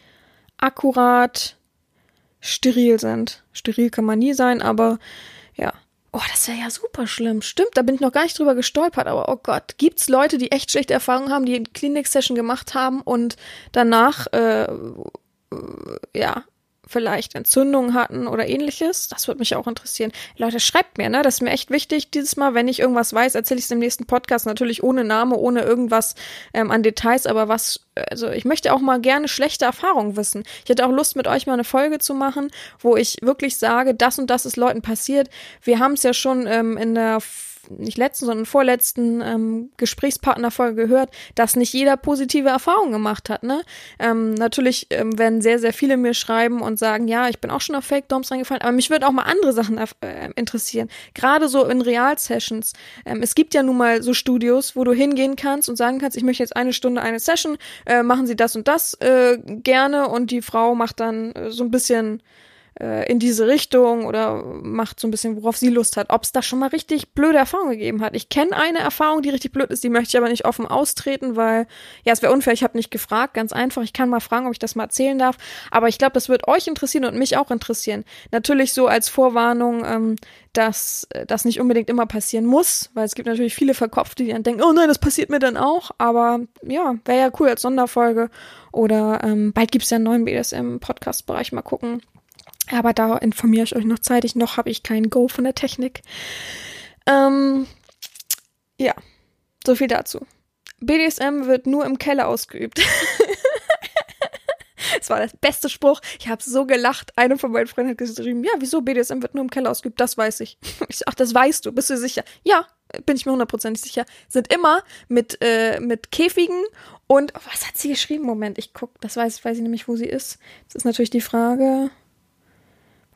akkurat steril sind. Steril kann man nie sein, aber. Oh, das wäre ja super schlimm. Stimmt, da bin ich noch gar nicht drüber gestolpert, aber oh Gott, gibt's Leute, die echt schlechte Erfahrungen haben, die eine Klinik-Session gemacht haben und danach, äh, äh, ja, vielleicht Entzündungen hatten oder ähnliches. Das würde mich auch interessieren. Leute, schreibt mir, ne? Das ist mir echt wichtig. Dieses Mal, wenn ich irgendwas weiß, erzähle ich es im nächsten Podcast. Natürlich ohne Name, ohne irgendwas ähm, an Details, aber was, also ich möchte auch mal gerne schlechte Erfahrungen wissen. Ich hätte auch Lust, mit euch mal eine Folge zu machen, wo ich wirklich sage, das und das ist Leuten passiert. Wir haben es ja schon ähm, in der nicht letzten, sondern vorletzten ähm, Gesprächspartnerfolge gehört, dass nicht jeder positive Erfahrungen gemacht hat. Ne? Ähm, natürlich ähm, werden sehr, sehr viele mir schreiben und sagen, ja, ich bin auch schon auf Fake Doms reingefallen, aber mich würde auch mal andere Sachen äh, interessieren. Gerade so in Real-Sessions. Ähm, es gibt ja nun mal so Studios, wo du hingehen kannst und sagen kannst, ich möchte jetzt eine Stunde eine Session, äh, machen Sie das und das äh, gerne und die Frau macht dann äh, so ein bisschen äh, in diese Richtung oder macht so ein bisschen, worauf sie Lust hat. Ob es da schon mal richtig blöde Erfahrungen gegeben hat. Ich kenne eine Erfahrung, die richtig blöd ist, die möchte ich aber nicht offen austreten, weil, ja, es wäre unfair, ich habe nicht gefragt, ganz einfach. Ich kann mal fragen, ob ich das mal erzählen darf. Aber ich glaube, das wird euch interessieren und mich auch interessieren. Natürlich so als Vorwarnung, ähm, dass äh, das nicht unbedingt immer passieren muss, weil es gibt natürlich viele Verkopfte, die dann denken, oh nein, das passiert mir dann auch. Aber ja, wäre ja cool als Sonderfolge. Oder ähm, bald gibt's ja einen neuen BDSM-Podcast-Bereich. Mal gucken. Aber da informiere ich euch noch zeitig. Noch habe ich kein Go von der Technik. Ähm, ja, so viel dazu. BDSM wird nur im Keller ausgeübt. (laughs) Das war der beste Spruch. Ich habe so gelacht. Eine von meinen Freunden hat geschrieben, ja, wieso BDSM wird nur im Keller ausgeübt? Das weiß ich. (laughs) ich so, ach, das weißt du. Bist du sicher? Ja, bin ich mir hundertprozentig sicher. Sind immer mit, äh, mit Käfigen und, oh, was hat sie geschrieben? Moment, ich guck. Das weiß, weiß ich nämlich, wo sie ist. Das ist natürlich die Frage.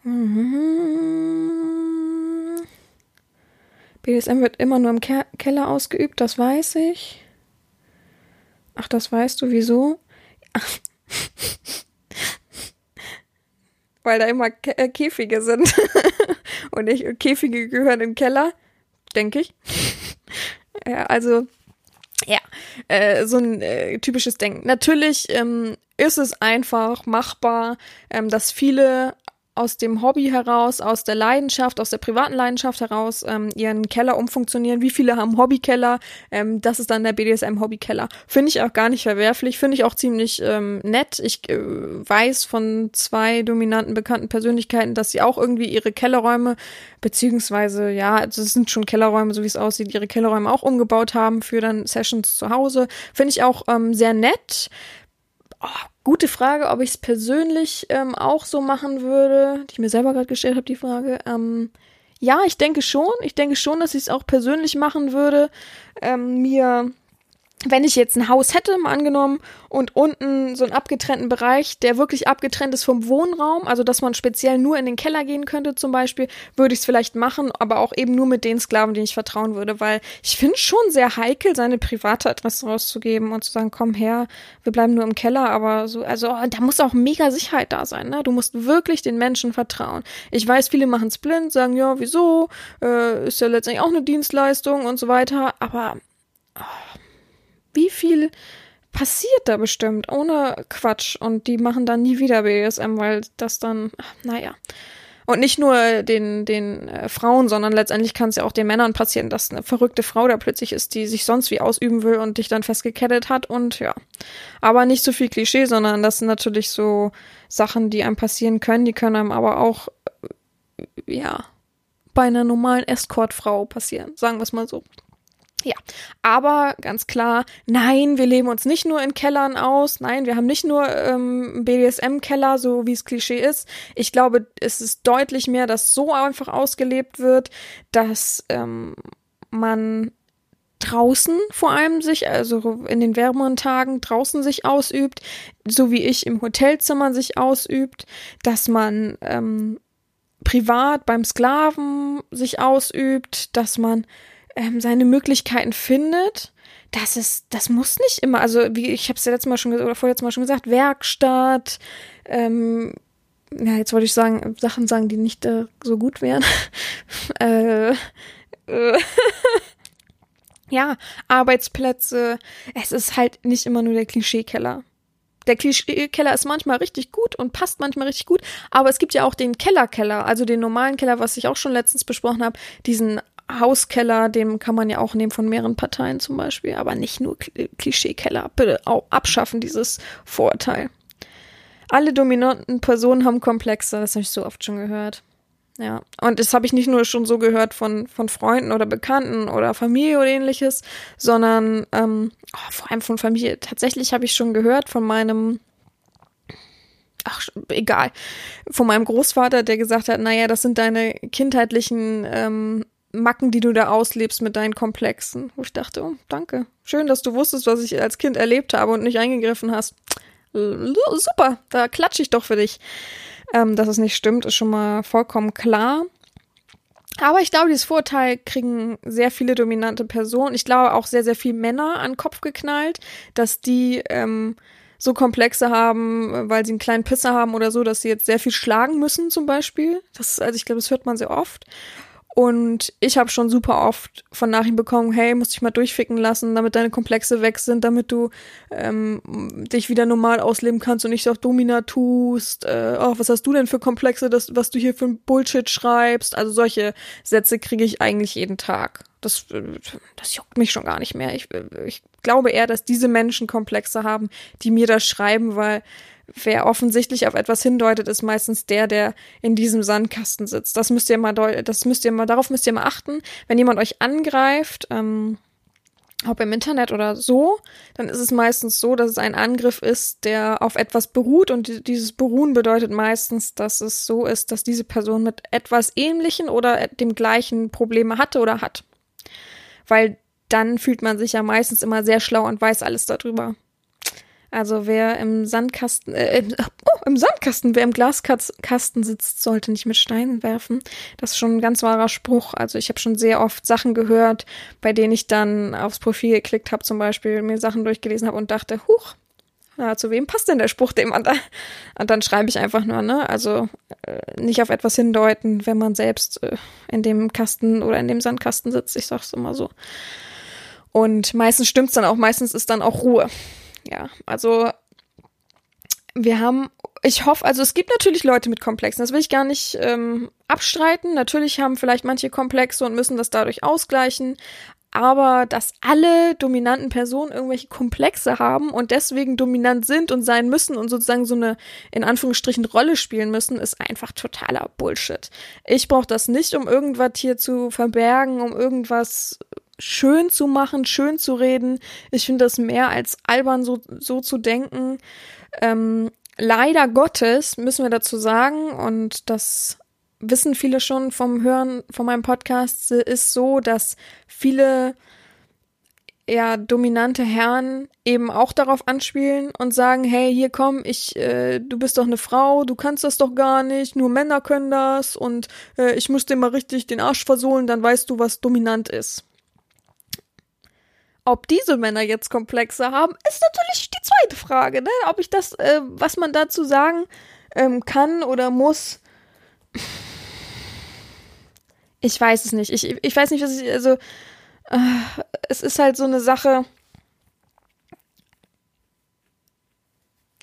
Mhm. BDSM wird immer nur im Ke Keller ausgeübt, das weiß ich. Ach, das weißt du, wieso? (laughs) Weil da immer Kä äh, Käfige sind. (laughs) Und nicht, Käfige gehören im Keller, denke ich. (laughs) ja, also, ja, äh, so ein äh, typisches Denken. Natürlich ähm, ist es einfach machbar, ähm, dass viele aus dem Hobby heraus, aus der Leidenschaft, aus der privaten Leidenschaft heraus ähm, ihren Keller umfunktionieren. Wie viele haben Hobbykeller? Ähm, das ist dann der BDSM-Hobbykeller. Finde ich auch gar nicht verwerflich, finde ich auch ziemlich ähm, nett. Ich äh, weiß von zwei dominanten bekannten Persönlichkeiten, dass sie auch irgendwie ihre Kellerräume, beziehungsweise, ja, also es sind schon Kellerräume, so wie es aussieht, ihre Kellerräume auch umgebaut haben für dann Sessions zu Hause. Finde ich auch ähm, sehr nett. Oh, Gute Frage, ob ich es persönlich ähm, auch so machen würde, die ich mir selber gerade gestellt habe, die Frage. Ähm, ja, ich denke schon. Ich denke schon, dass ich es auch persönlich machen würde. Ähm, mir wenn ich jetzt ein Haus hätte, mal angenommen, und unten so einen abgetrennten Bereich, der wirklich abgetrennt ist vom Wohnraum, also dass man speziell nur in den Keller gehen könnte zum Beispiel, würde ich es vielleicht machen, aber auch eben nur mit den Sklaven, denen ich vertrauen würde, weil ich finde schon sehr heikel, seine private Adresse rauszugeben und zu sagen, komm her, wir bleiben nur im Keller, aber so, also da muss auch mega Sicherheit da sein, ne? Du musst wirklich den Menschen vertrauen. Ich weiß, viele machen es blind, sagen, ja, wieso, äh, ist ja letztendlich auch eine Dienstleistung und so weiter, aber oh, wie viel passiert da bestimmt ohne Quatsch und die machen dann nie wieder BDSM, weil das dann, naja. Und nicht nur den, den äh, Frauen, sondern letztendlich kann es ja auch den Männern passieren, dass eine verrückte Frau da plötzlich ist, die sich sonst wie ausüben will und dich dann festgekettet hat und ja. Aber nicht so viel Klischee, sondern das sind natürlich so Sachen, die einem passieren können, die können einem aber auch, äh, ja, bei einer normalen Escortfrau passieren, sagen wir es mal so. Ja, aber ganz klar, nein, wir leben uns nicht nur in Kellern aus, nein, wir haben nicht nur ähm, BDSM-Keller, so wie es Klischee ist. Ich glaube, es ist deutlich mehr, dass so einfach ausgelebt wird, dass ähm, man draußen vor allem sich, also in den wärmeren Tagen draußen sich ausübt, so wie ich im Hotelzimmer sich ausübt, dass man ähm, privat beim Sklaven sich ausübt, dass man ähm, seine Möglichkeiten findet, das ist, das muss nicht immer, also wie ich habe es ja letztes Mal schon oder vorletztes Mal schon gesagt, Werkstatt, ähm, ja, jetzt wollte ich sagen, Sachen sagen, die nicht äh, so gut wären. (laughs) äh, äh, (laughs) ja, Arbeitsplätze. Es ist halt nicht immer nur der Klischeekeller. Der Klischeekeller ist manchmal richtig gut und passt manchmal richtig gut, aber es gibt ja auch den Kellerkeller, also den normalen Keller, was ich auch schon letztens besprochen habe, diesen Hauskeller, dem kann man ja auch nehmen von mehreren Parteien zum Beispiel, aber nicht nur Klischeekeller. Bitte auch abschaffen dieses Vorurteil. Alle dominanten Personen haben Komplexe, das habe ich so oft schon gehört. Ja, und das habe ich nicht nur schon so gehört von, von Freunden oder Bekannten oder Familie oder ähnliches, sondern ähm, oh, vor allem von Familie. Tatsächlich habe ich schon gehört von meinem ach, egal, von meinem Großvater, der gesagt hat, naja, das sind deine kindheitlichen ähm, Macken, die du da auslebst mit deinen Komplexen. Wo ich dachte, oh, danke. Schön, dass du wusstest, was ich als Kind erlebt habe und nicht eingegriffen hast. Super, da klatsche ich doch für dich. Ähm, dass es nicht stimmt, ist schon mal vollkommen klar. Aber ich glaube, dieses Vorteil kriegen sehr viele dominante Personen. Ich glaube auch sehr, sehr viele Männer an den Kopf geknallt, dass die ähm, so Komplexe haben, weil sie einen kleinen Pisser haben oder so, dass sie jetzt sehr viel schlagen müssen zum Beispiel. Das, also ich glaube, das hört man sehr oft. Und ich habe schon super oft von Nachrichten bekommen, hey, musst dich mal durchficken lassen, damit deine Komplexe weg sind, damit du ähm, dich wieder normal ausleben kannst und nicht auch Domina tust. Äh, oh, was hast du denn für Komplexe, das, was du hier für ein Bullshit schreibst? Also solche Sätze kriege ich eigentlich jeden Tag. Das, das juckt mich schon gar nicht mehr. Ich, ich glaube eher, dass diese Menschen Komplexe haben, die mir das schreiben, weil wer offensichtlich auf etwas hindeutet, ist meistens der, der in diesem Sandkasten sitzt. Das müsst ihr mal, das müsst ihr mal, darauf müsst ihr mal achten. Wenn jemand euch angreift, ähm, ob im Internet oder so, dann ist es meistens so, dass es ein Angriff ist, der auf etwas beruht und dieses Beruhen bedeutet meistens, dass es so ist, dass diese Person mit etwas ähnlichen oder dem gleichen Probleme hatte oder hat. Weil dann fühlt man sich ja meistens immer sehr schlau und weiß alles darüber. Also wer im Sandkasten, äh, oh, im Sandkasten, wer im Glaskasten sitzt, sollte nicht mit Steinen werfen. Das ist schon ein ganz wahrer Spruch. Also ich habe schon sehr oft Sachen gehört, bei denen ich dann aufs Profil geklickt habe, zum Beispiel mir Sachen durchgelesen habe und dachte, huch, na, zu wem passt denn der Spruch, den man da? Und dann schreibe ich einfach nur, ne? Also äh, nicht auf etwas hindeuten, wenn man selbst äh, in dem Kasten oder in dem Sandkasten sitzt. Ich sag's immer so. Und meistens stimmt's dann auch, meistens ist dann auch Ruhe ja, also wir haben, ich hoffe, also es gibt natürlich Leute mit Komplexen, das will ich gar nicht ähm, abstreiten. Natürlich haben vielleicht manche Komplexe und müssen das dadurch ausgleichen. Aber dass alle dominanten Personen irgendwelche Komplexe haben und deswegen dominant sind und sein müssen und sozusagen so eine in Anführungsstrichen Rolle spielen müssen, ist einfach totaler Bullshit. Ich brauche das nicht, um irgendwas hier zu verbergen, um irgendwas schön zu machen, schön zu reden. Ich finde das mehr als albern, so, so zu denken. Ähm, leider Gottes müssen wir dazu sagen, und das wissen viele schon vom Hören von meinem Podcast, ist so, dass viele ja dominante Herren eben auch darauf anspielen und sagen, hey, hier komm, ich, äh, du bist doch eine Frau, du kannst das doch gar nicht, nur Männer können das und äh, ich muss dir mal richtig den Arsch versohlen, dann weißt du, was dominant ist. Ob diese Männer jetzt Komplexe haben, ist natürlich die zweite Frage, ne? Ob ich das, äh, was man dazu sagen ähm, kann oder muss. Ich weiß es nicht. Ich, ich weiß nicht, was ich, also äh, es ist halt so eine Sache,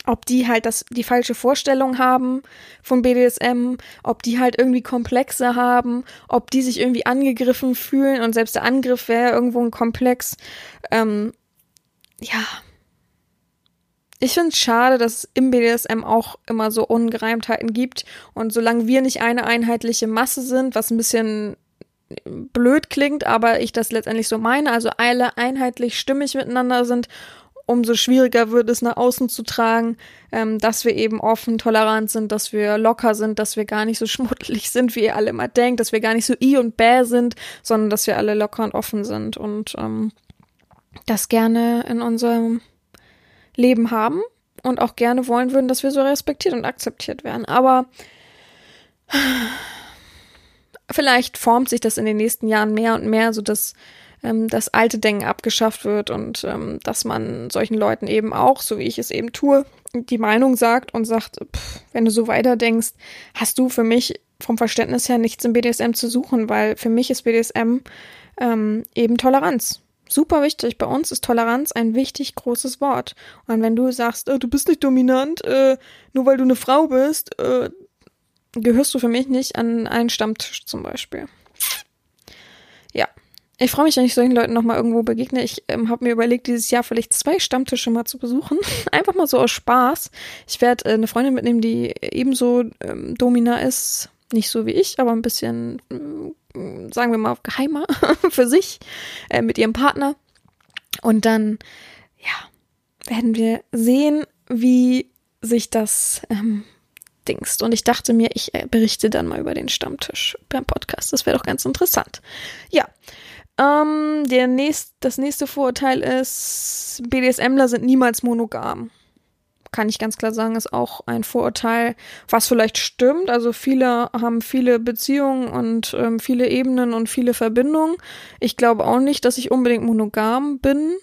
ob die halt das, die falsche Vorstellung haben von BDSM, ob die halt irgendwie Komplexe haben, ob die sich irgendwie angegriffen fühlen und selbst der Angriff wäre irgendwo ein Komplex. Ähm, ja. Ich finde es schade, dass es im BDSM auch immer so Ungereimtheiten gibt. Und solange wir nicht eine einheitliche Masse sind, was ein bisschen blöd klingt, aber ich das letztendlich so meine, also alle einheitlich stimmig miteinander sind, umso schwieriger wird es nach außen zu tragen, ähm, dass wir eben offen, tolerant sind, dass wir locker sind, dass wir gar nicht so (laughs) schmuddelig sind, wie ihr alle immer denkt, dass wir gar nicht so i und bäh sind, sondern dass wir alle locker und offen sind und ähm, das gerne in unserem Leben haben und auch gerne wollen würden, dass wir so respektiert und akzeptiert werden. Aber (sighs) vielleicht formt sich das in den nächsten Jahren mehr und mehr, so dass ähm, das alte Denken abgeschafft wird und ähm, dass man solchen Leuten eben auch, so wie ich es eben tue, die Meinung sagt und sagt, pff, wenn du so weiter denkst, hast du für mich vom Verständnis her nichts im BDSM zu suchen, weil für mich ist BDSM ähm, eben Toleranz. Super wichtig. Bei uns ist Toleranz ein wichtig großes Wort. Und wenn du sagst, äh, du bist nicht dominant, äh, nur weil du eine Frau bist, äh, gehörst du für mich nicht an einen Stammtisch zum Beispiel. Ja. Ich freue mich, wenn ich solchen Leuten nochmal irgendwo begegne. Ich ähm, habe mir überlegt, dieses Jahr vielleicht zwei Stammtische mal zu besuchen. (laughs) Einfach mal so aus Spaß. Ich werde äh, eine Freundin mitnehmen, die ebenso ähm, Domina ist. Nicht so wie ich, aber ein bisschen, äh, sagen wir mal, geheimer (laughs) für sich, äh, mit ihrem Partner. Und dann, ja, werden wir sehen, wie sich das ähm, dingst. Und ich dachte mir, ich äh, berichte dann mal über den Stammtisch beim Podcast. Das wäre doch ganz interessant. Ja. Ähm, der nächst, das nächste Vorurteil ist, BDSMler sind niemals monogam. Kann ich ganz klar sagen, ist auch ein Vorurteil, was vielleicht stimmt. Also viele haben viele Beziehungen und ähm, viele Ebenen und viele Verbindungen. Ich glaube auch nicht, dass ich unbedingt monogam bin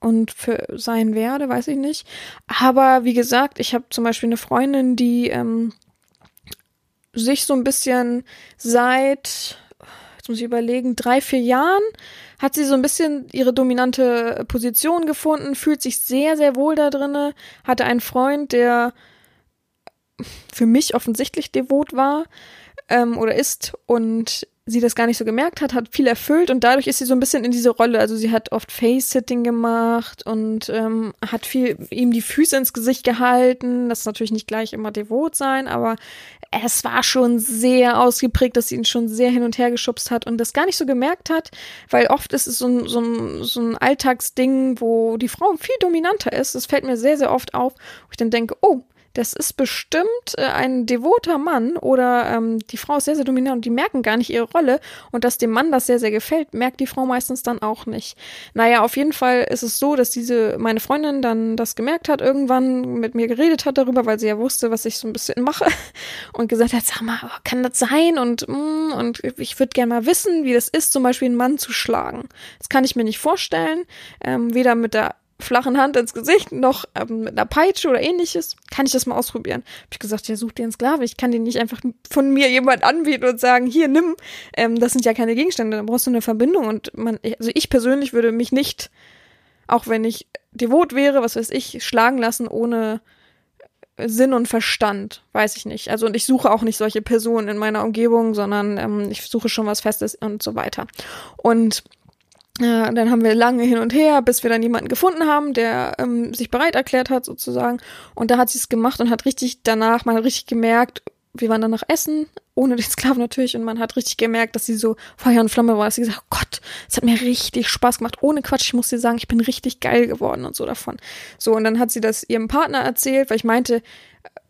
und für sein werde, weiß ich nicht. Aber wie gesagt, ich habe zum Beispiel eine Freundin, die ähm, sich so ein bisschen seit, jetzt muss ich überlegen, drei, vier Jahren hat sie so ein bisschen ihre dominante Position gefunden, fühlt sich sehr, sehr wohl da drinne, hatte einen Freund, der für mich offensichtlich devot war ähm, oder ist und sie das gar nicht so gemerkt hat, hat viel erfüllt und dadurch ist sie so ein bisschen in diese Rolle. Also sie hat oft Face-Sitting gemacht und ähm, hat viel ihm die Füße ins Gesicht gehalten. Das ist natürlich nicht gleich immer devot sein, aber es war schon sehr ausgeprägt, dass sie ihn schon sehr hin und her geschubst hat und das gar nicht so gemerkt hat, weil oft ist es so ein, so ein, so ein Alltagsding, wo die Frau viel dominanter ist. Das fällt mir sehr, sehr oft auf, wo ich dann denke, oh, das ist bestimmt äh, ein devoter Mann oder ähm, die Frau ist sehr, sehr dominant und die merken gar nicht ihre Rolle und dass dem Mann das sehr, sehr gefällt, merkt die Frau meistens dann auch nicht. Naja, auf jeden Fall ist es so, dass diese, meine Freundin dann das gemerkt hat, irgendwann mit mir geredet hat darüber, weil sie ja wusste, was ich so ein bisschen mache (laughs) und gesagt hat, sag mal, kann das sein und, mm, und ich würde gerne mal wissen, wie das ist, zum Beispiel einen Mann zu schlagen. Das kann ich mir nicht vorstellen, ähm, weder mit der flachen Hand ins Gesicht, noch ähm, mit einer Peitsche oder ähnliches, kann ich das mal ausprobieren. Hab ich gesagt, ja, such dir einen Sklave. Ich kann den nicht einfach von mir jemand anbieten und sagen, hier, nimm. Ähm, das sind ja keine Gegenstände, da brauchst du eine Verbindung. Und man, also ich persönlich würde mich nicht, auch wenn ich devot wäre, was weiß ich, schlagen lassen ohne Sinn und Verstand, weiß ich nicht. Also und ich suche auch nicht solche Personen in meiner Umgebung, sondern ähm, ich suche schon was Festes und so weiter. Und ja, dann haben wir lange hin und her, bis wir dann jemanden gefunden haben, der ähm, sich bereit erklärt hat, sozusagen. Und da hat sie es gemacht und hat richtig danach, man hat richtig gemerkt, wir waren dann noch essen, ohne den Sklaven natürlich, und man hat richtig gemerkt, dass sie so Feuer und Flamme war. Sie gesagt, oh Gott, es hat mir richtig Spaß gemacht. Ohne Quatsch, ich muss dir sagen, ich bin richtig geil geworden und so davon. So, und dann hat sie das ihrem Partner erzählt, weil ich meinte,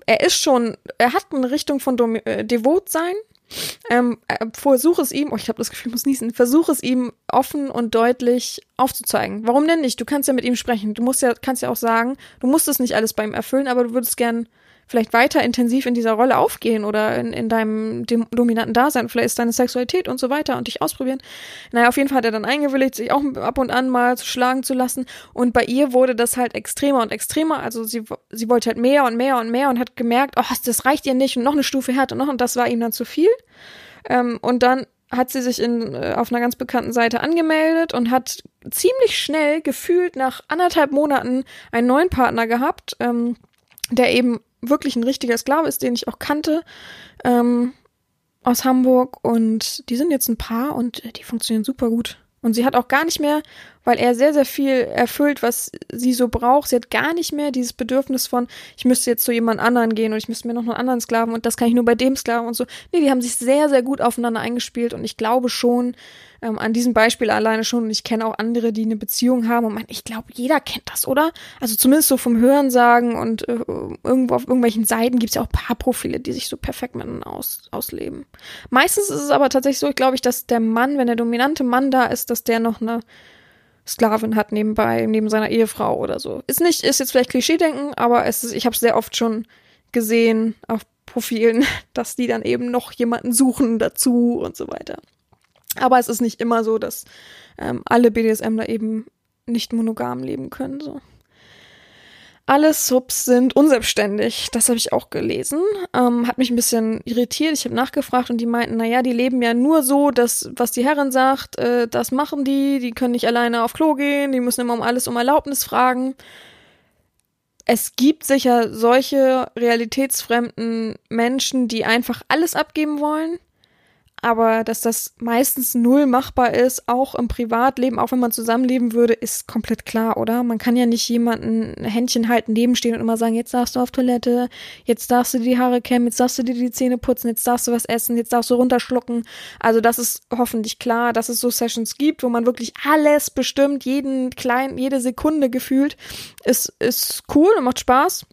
er ist schon, er hat eine Richtung von Dom äh, Devot sein, Ähm, äh, versuch es ihm, oh, ich habe das Gefühl, ich muss niesen, versuch es ihm offen und deutlich aufzuzeigen. Warum denn nicht? Du kannst ja mit ihm sprechen. Du musst ja, kannst ja auch sagen, du musst es nicht alles bei ihm erfüllen, aber du würdest gern vielleicht weiter intensiv in dieser Rolle aufgehen oder in, in deinem dem dominanten Dasein, vielleicht ist deine Sexualität und so weiter und dich ausprobieren. Naja, auf jeden Fall hat er dann eingewilligt, sich auch ab und an mal schlagen zu lassen. Und bei ihr wurde das halt extremer und extremer. Also sie, sie wollte halt mehr und mehr und mehr und hat gemerkt, oh, das reicht ihr nicht und noch eine Stufe härter und noch und das war ihm dann zu viel. Ähm, und dann hat sie sich in, äh, auf einer ganz bekannten Seite angemeldet und hat ziemlich schnell gefühlt nach anderthalb Monaten einen neuen Partner gehabt, ähm, der eben wirklich ein richtiger Sklave ist, den ich auch kannte, ähm, aus Hamburg. Und die sind jetzt ein Paar und die funktionieren super gut. Und sie hat auch gar nicht mehr, weil er sehr, sehr viel erfüllt, was sie so braucht. Sie hat gar nicht mehr dieses Bedürfnis von, ich müsste jetzt zu jemand anderen gehen und ich müsste mir noch einen anderen Sklaven und das kann ich nur bei dem Sklaven und so. Nee, die haben sich sehr, sehr gut aufeinander eingespielt und ich glaube schon, ähm, an diesem Beispiel alleine schon, und ich kenne auch andere, die eine Beziehung haben und man, ich glaube, jeder kennt das, oder? Also zumindest so vom Hören sagen und äh, irgendwo auf irgendwelchen Seiten gibt es ja auch Paarprofile, die sich so perfekt miteinander aus, ausleben. Meistens ist es aber tatsächlich so, glaube ich, dass der Mann, wenn der dominante Mann da ist, dass der noch eine Sklavin hat nebenbei, neben seiner Ehefrau oder so. Ist nicht, ist jetzt vielleicht Klischee-denken, aber es ist, ich habe es sehr oft schon gesehen auf Profilen, (laughs) dass die dann eben noch jemanden suchen dazu und so weiter. Aber es ist nicht immer so, dass ähm, alle BDSMler eben nicht monogam leben können. So. Alle Subs sind unselbstständig. Das habe ich auch gelesen. Ähm, hat mich ein bisschen irritiert. Ich habe nachgefragt und die meinten, naja, die leben ja nur so, dass, was die Herrin sagt, äh, das machen die. Die können nicht alleine auf Klo gehen. Die müssen immer um alles um Erlaubnis fragen. Es gibt sicher solche realitätsfremden Menschen, die einfach alles abgeben wollen aber dass das meistens null machbar ist, auch im Privatleben, auch wenn man zusammenleben würde, ist komplett klar, oder? Man kann ja nicht jemanden Händchen halten, nebenstehen und immer sagen, jetzt darfst du auf Toilette, jetzt darfst du die Haare kämmen, jetzt darfst du dir die Zähne putzen, jetzt darfst du was essen, jetzt darfst du runterschlucken. Also das ist hoffentlich klar, dass es so Sessions gibt, wo man wirklich alles bestimmt, jeden kleinen, jede Sekunde gefühlt. Ist, ist cool und macht Spaß.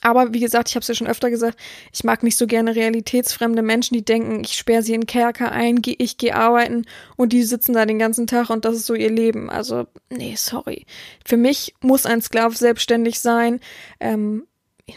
Aber wie gesagt, ich habe es ja schon öfter gesagt, ich mag nicht so gerne realitätsfremde Menschen, die denken, ich sperre sie in Kerker ein, ich gehe arbeiten und die sitzen da den ganzen Tag und das ist so ihr Leben. Also, nee, sorry. Für mich muss ein Sklav selbstständig sein. Ähm,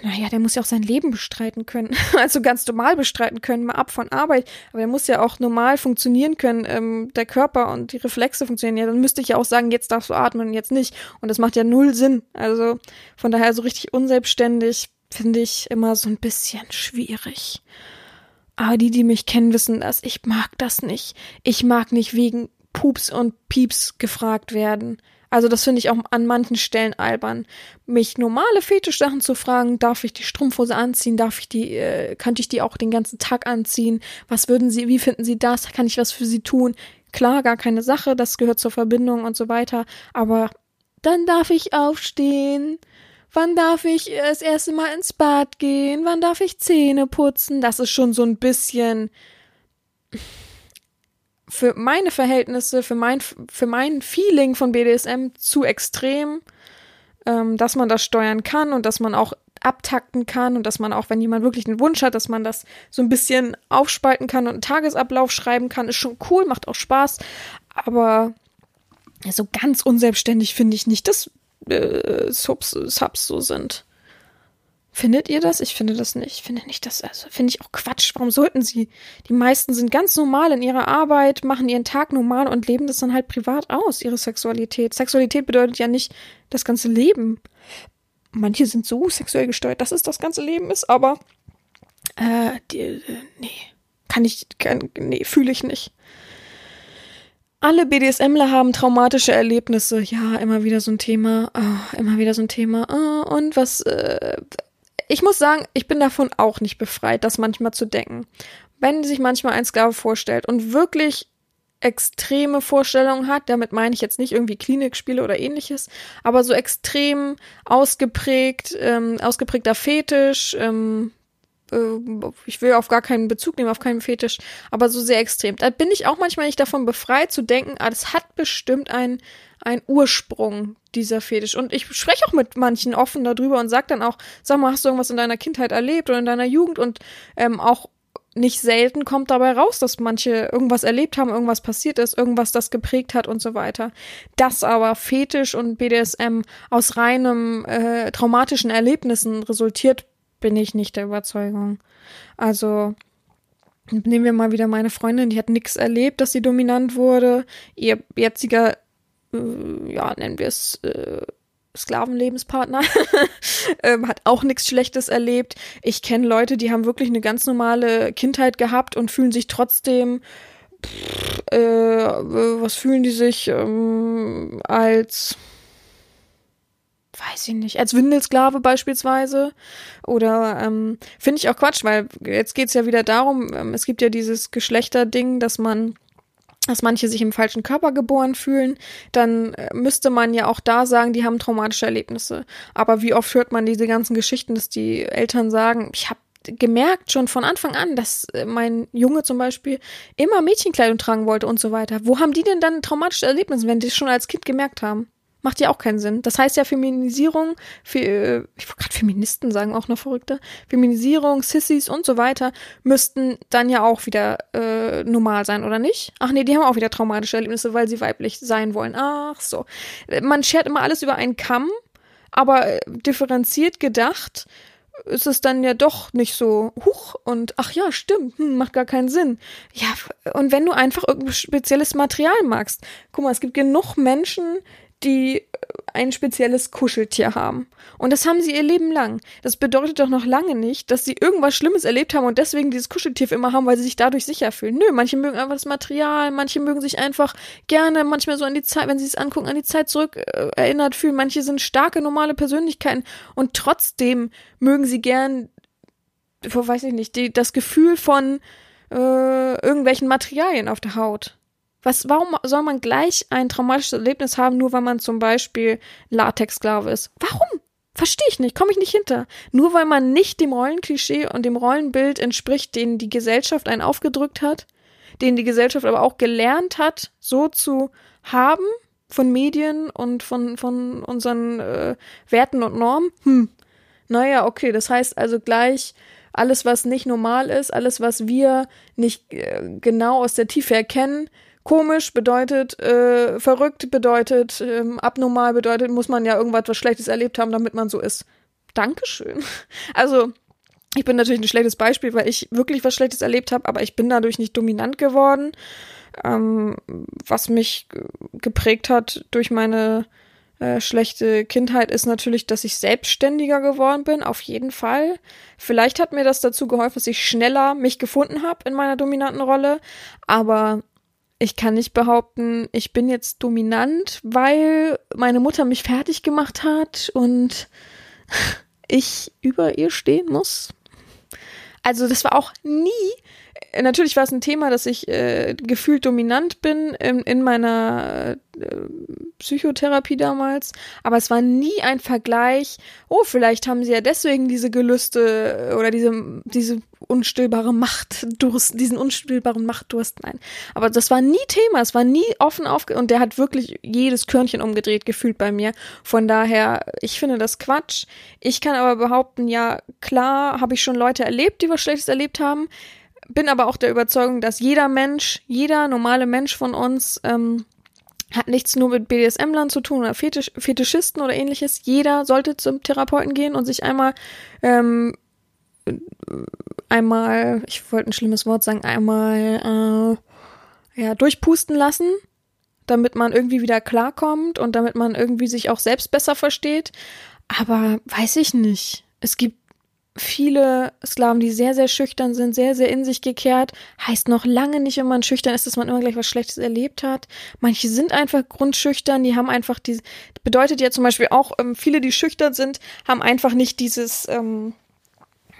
naja, der muss ja auch sein Leben bestreiten können. (laughs) Also ganz normal bestreiten können, mal ab von Arbeit. Aber er muss ja auch normal funktionieren können. Ähm, der Körper und die Reflexe funktionieren. Ja, dann müsste ich ja auch sagen, jetzt darfst du atmen, jetzt nicht. Und das macht ja null Sinn. Also von daher so richtig unselbstständig finde ich immer so ein bisschen schwierig. Aber die, die mich kennen, wissen das. Ich mag das nicht. Ich mag nicht wegen Pups und Pieps gefragt werden. Also das finde ich auch an manchen Stellen albern. Mich normale Fetischsachen zu fragen, darf ich die Strumpfhose anziehen, darf ich die, äh, könnte ich die auch den ganzen Tag anziehen? Was würden Sie, wie finden Sie das? Kann ich was für Sie tun? Klar, gar keine Sache, das gehört zur Verbindung und so weiter. Aber dann darf ich aufstehen. Wann darf ich das erste Mal ins Bad gehen? Wann darf ich Zähne putzen? Das ist schon so ein bisschen für meine Verhältnisse, für mein, für mein Feeling von BDSM zu extrem, ähm, dass man das steuern kann und dass man auch abtakten kann und dass man auch, wenn jemand wirklich einen Wunsch hat, dass man das so ein bisschen aufspalten kann und einen Tagesablauf schreiben kann, ist schon cool, macht auch Spaß, aber so ganz unselbstständig finde ich nicht. Das äh, Subs, Subs so sind. Findet ihr das? Ich finde das nicht. Ich finde nicht das, also finde ich auch Quatsch. Warum sollten sie? Die meisten sind ganz normal in ihrer Arbeit, machen ihren Tag normal und leben das dann halt privat aus, ihre Sexualität. Sexualität bedeutet ja nicht das ganze Leben. Manche sind so sexuell gesteuert, dass es das ganze Leben ist, aber äh, die, äh, nee, kann ich, kann, nee, fühle ich nicht. Alle BDSMler haben traumatische Erlebnisse. Ja, immer wieder so ein Thema. Oh, immer wieder so ein Thema. Oh, und was. Äh, ich muss sagen, ich bin davon auch nicht befreit, das manchmal zu denken. Wenn sich manchmal ein Sklave vorstellt und wirklich extreme Vorstellungen hat, damit meine ich jetzt nicht irgendwie Klinikspiele oder ähnliches, aber so extrem ausgeprägt, ähm, ausgeprägter Fetisch, ähm, äh, ich will auf gar keinen Bezug nehmen, auf keinen Fetisch, aber so sehr extrem. Da bin ich auch manchmal nicht davon befreit zu denken, ah, das hat bestimmt einen, einen Ursprung, dieser Fetisch. Und ich spreche auch mit manchen offen darüber und sage dann auch, sag mal, hast du irgendwas in deiner Kindheit erlebt oder in deiner Jugend und ähm, auch nicht selten kommt dabei raus, dass manche irgendwas erlebt haben, irgendwas passiert ist, irgendwas das geprägt hat und so weiter. Dass aber Fetisch und BDSM aus reinem äh, traumatischen Erlebnissen resultiert, bin ich nicht der Überzeugung. Also nehmen wir mal wieder meine Freundin, die hat nichts erlebt, dass sie dominant wurde. Ihr jetziger, ja, nennen wir es, äh, Sklavenlebenspartner, (laughs) ähm, hat auch nichts Schlechtes erlebt. Ich kenne Leute, die haben wirklich eine ganz normale Kindheit gehabt und fühlen sich trotzdem, pff, äh, was fühlen die sich ähm, als, weiß ich nicht, als Windelsklave beispielsweise. Oder ähm, finde ich auch Quatsch, weil jetzt geht's ja wieder darum, ähm, es gibt ja dieses Geschlechterding, dass man dass manche sich im falschen Körper geboren fühlen, dann äh, müsste man ja auch da sagen, die haben traumatische Erlebnisse. Aber wie oft hört man diese ganzen Geschichten, dass die Eltern sagen, ich habe gemerkt schon von Anfang an, dass äh, mein Junge zum Beispiel immer Mädchenkleidung tragen wollte und so weiter. Wo haben die denn dann traumatische Erlebnisse, wenn die es schon als Kind gemerkt haben? Macht ja auch keinen Sinn. Das heißt ja Feminisierung, für, äh, ich wollte gerade Feministen sagen, auch noch verrückter. Feminisierung, Sissys und so weiter müssten dann ja auch wieder äh, normal sein, oder nicht? Ach nee, die haben auch wieder traumatische Erlebnisse, weil sie weiblich sein wollen. Ach so. Man schert immer alles über einen Kamm, aber äh, differenziert gedacht ist es dann ja doch nicht so huch und ach ja, stimmt, hm, macht gar keinen Sinn. Ja, und wenn du einfach irgendein spezielles Material magst, guck mal, es gibt genug Menschen, die ein spezielles Kuscheltier haben. Und das haben sie ihr Leben lang. Das bedeutet doch noch lange nicht, dass sie irgendwas Schlimmes erlebt haben und deswegen dieses Kuscheltier immer haben, weil sie sich dadurch sicher fühlen. Nö, manche mögen einfach das Material, manche mögen sich einfach gerne manchmal so an die Zeit, wenn sie es angucken, an die Zeit zurück äh, erinnert fühlen. Manche sind starke, normale Persönlichkeiten und trotzdem mögen sie gern, weiß ich nicht, die, das Gefühl von äh, irgendwelchen Materialien auf der Haut. Was, warum soll man gleich ein traumatisches Erlebnis haben, nur weil man zum Beispiel Latexsklave ist? Warum? Verstehe ich nicht, komme ich nicht hinter. Nur weil man nicht dem Rollenklischee und dem Rollenbild entspricht, den die Gesellschaft einen aufgedrückt hat, den die Gesellschaft aber auch gelernt hat, so zu haben von Medien und von, von unseren äh, Werten und Normen. Hm. Naja, okay, das heißt also gleich, alles, was nicht normal ist, alles, was wir nicht äh, genau aus der Tiefe erkennen, Komisch bedeutet, äh, verrückt bedeutet, ähm, abnormal bedeutet, muss man ja irgendwas was Schlechtes erlebt haben, damit man so ist. Dankeschön. (laughs) Also, ich bin natürlich ein schlechtes Beispiel, weil ich wirklich was Schlechtes erlebt habe, aber ich bin dadurch nicht dominant geworden. Ähm, was mich geprägt hat durch meine äh, schlechte Kindheit ist natürlich, dass ich selbstständiger geworden bin, auf jeden Fall. Vielleicht hat mir das dazu geholfen, dass ich schneller mich gefunden habe in meiner dominanten Rolle, aber ich kann nicht behaupten, ich bin jetzt dominant, weil meine Mutter mich fertig gemacht hat und (laughs) ich über ihr stehen muss. Also das war auch nie, natürlich war es ein Thema, dass ich äh, gefühlt dominant bin in, in meiner äh, Psychotherapie damals, aber es war nie ein Vergleich, oh, vielleicht haben sie ja deswegen diese Gelüste oder diese, diese unstillbare Machtdurst, diesen unstillbaren Machtdurst, nein. Aber das war nie Thema, es war nie offen aufge, und der hat wirklich jedes Körnchen umgedreht gefühlt bei mir. Von daher, ich finde das Quatsch. Ich kann aber behaupten, ja, klar, habe ich schon Leute erlebt, die was Schlechtes erlebt haben, bin aber auch der Überzeugung, dass jeder Mensch, jeder normale Mensch von uns, ähm, hat nichts nur mit BDSM-Lern zu tun oder Fetisch, Fetischisten oder ähnliches. Jeder sollte zum Therapeuten gehen und sich einmal ähm, einmal, ich wollte ein schlimmes Wort sagen, einmal äh, ja, durchpusten lassen, damit man irgendwie wieder klarkommt und damit man irgendwie sich auch selbst besser versteht. Aber weiß ich nicht. Es gibt viele Sklaven, die sehr, sehr schüchtern sind, sehr, sehr in sich gekehrt. Heißt noch lange nicht, wenn man schüchtern ist, dass man immer gleich was Schlechtes erlebt hat. Manche sind einfach grundschüchtern, die haben einfach diese, bedeutet ja zum Beispiel auch, ähm, viele, die schüchtern sind, haben einfach nicht dieses, ähm,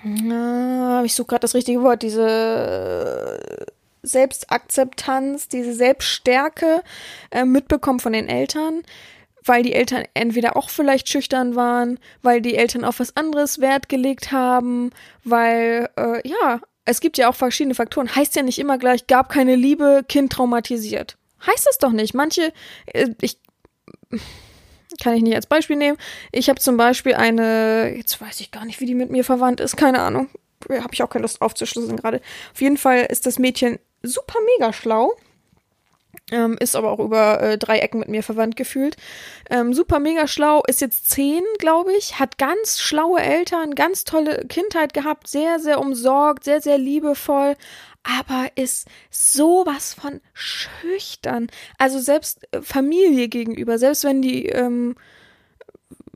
na, ich suche gerade das richtige Wort, diese Selbstakzeptanz, diese Selbststärke äh, mitbekommen von den Eltern, weil die Eltern entweder auch vielleicht schüchtern waren, weil die Eltern auf was anderes Wert gelegt haben, weil, äh, ja, es gibt ja auch verschiedene Faktoren. Heißt ja nicht immer gleich, gab keine Liebe, Kind traumatisiert. Heißt das doch nicht. Manche, äh, ich kann ich nicht als Beispiel nehmen. Ich habe zum Beispiel eine, jetzt weiß ich gar nicht, wie die mit mir verwandt ist, keine Ahnung. habe ich auch keine Lust aufzuschlüsseln gerade. Auf jeden Fall ist das Mädchen super mega schlau. Ähm, ist aber auch über äh, drei Ecken mit mir verwandt gefühlt. Ähm, super mega schlau, ist jetzt zehn, glaube ich, hat ganz schlaue Eltern, ganz tolle Kindheit gehabt, sehr, sehr umsorgt, sehr, sehr liebevoll, aber ist sowas von schüchtern. Also selbst äh, Familie gegenüber, selbst wenn die ähm,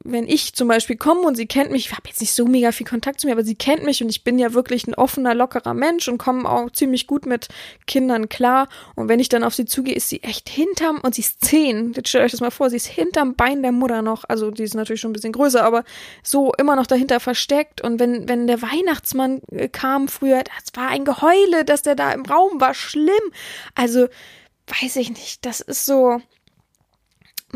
wenn ich zum Beispiel komme und sie kennt mich, ich habe jetzt nicht so mega viel Kontakt zu mir, aber sie kennt mich und ich bin ja wirklich ein offener, lockerer Mensch und komme auch ziemlich gut mit Kindern klar. Und wenn ich dann auf sie zugehe, ist sie echt hinterm, und sie ist zehn, jetzt stellt euch das mal vor, sie ist hinterm Bein der Mutter noch, also die ist natürlich schon ein bisschen größer, aber so immer noch dahinter versteckt. Und wenn, wenn der Weihnachtsmann äh, kam früher, das war ein Geheule, dass der da im Raum war, schlimm. Also, weiß ich nicht, das ist so,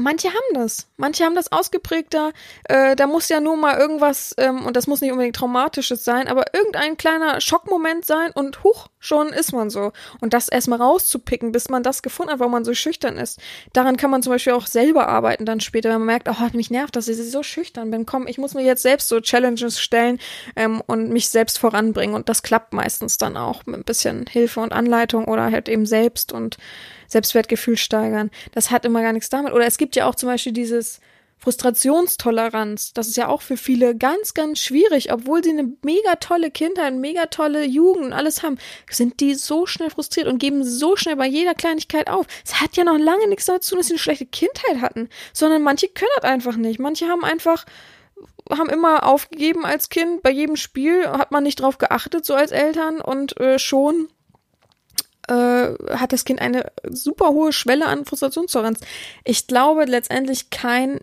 manche haben das. Manche haben das ausgeprägter. Äh, da muss ja nur mal irgendwas, ähm, und das muss nicht unbedingt traumatisches sein, aber irgendein kleiner Schockmoment sein und huch, schon ist man so. Und das erstmal rauszupicken, bis man das gefunden hat, warum man so schüchtern ist. Daran kann man zum Beispiel auch selber arbeiten dann später, wenn man merkt, oh, mich nervt, dass ich so schüchtern bin. Komm, ich muss mir jetzt selbst so Challenges stellen ähm, und mich selbst voranbringen. Und das klappt meistens dann auch mit ein bisschen Hilfe und Anleitung oder halt eben selbst und Selbstwertgefühl steigern. Das hat immer gar nichts damit. Oder es gibt ja auch zum Beispiel dieses Frustrationstoleranz. Das ist ja auch für viele ganz, ganz schwierig, obwohl sie eine mega tolle Kindheit, mega tolle Jugend und alles haben, sind die so schnell frustriert und geben so schnell bei jeder Kleinigkeit auf. Es hat ja noch lange nichts damit zu tun, dass sie eine schlechte Kindheit hatten, sondern manche können das einfach nicht. Manche haben einfach haben immer aufgegeben als Kind. Bei jedem Spiel hat man nicht drauf geachtet, so als Eltern, und äh, schon äh, hat das Kind eine super hohe Schwelle an Frustrationstoleranz. Ich glaube letztendlich kein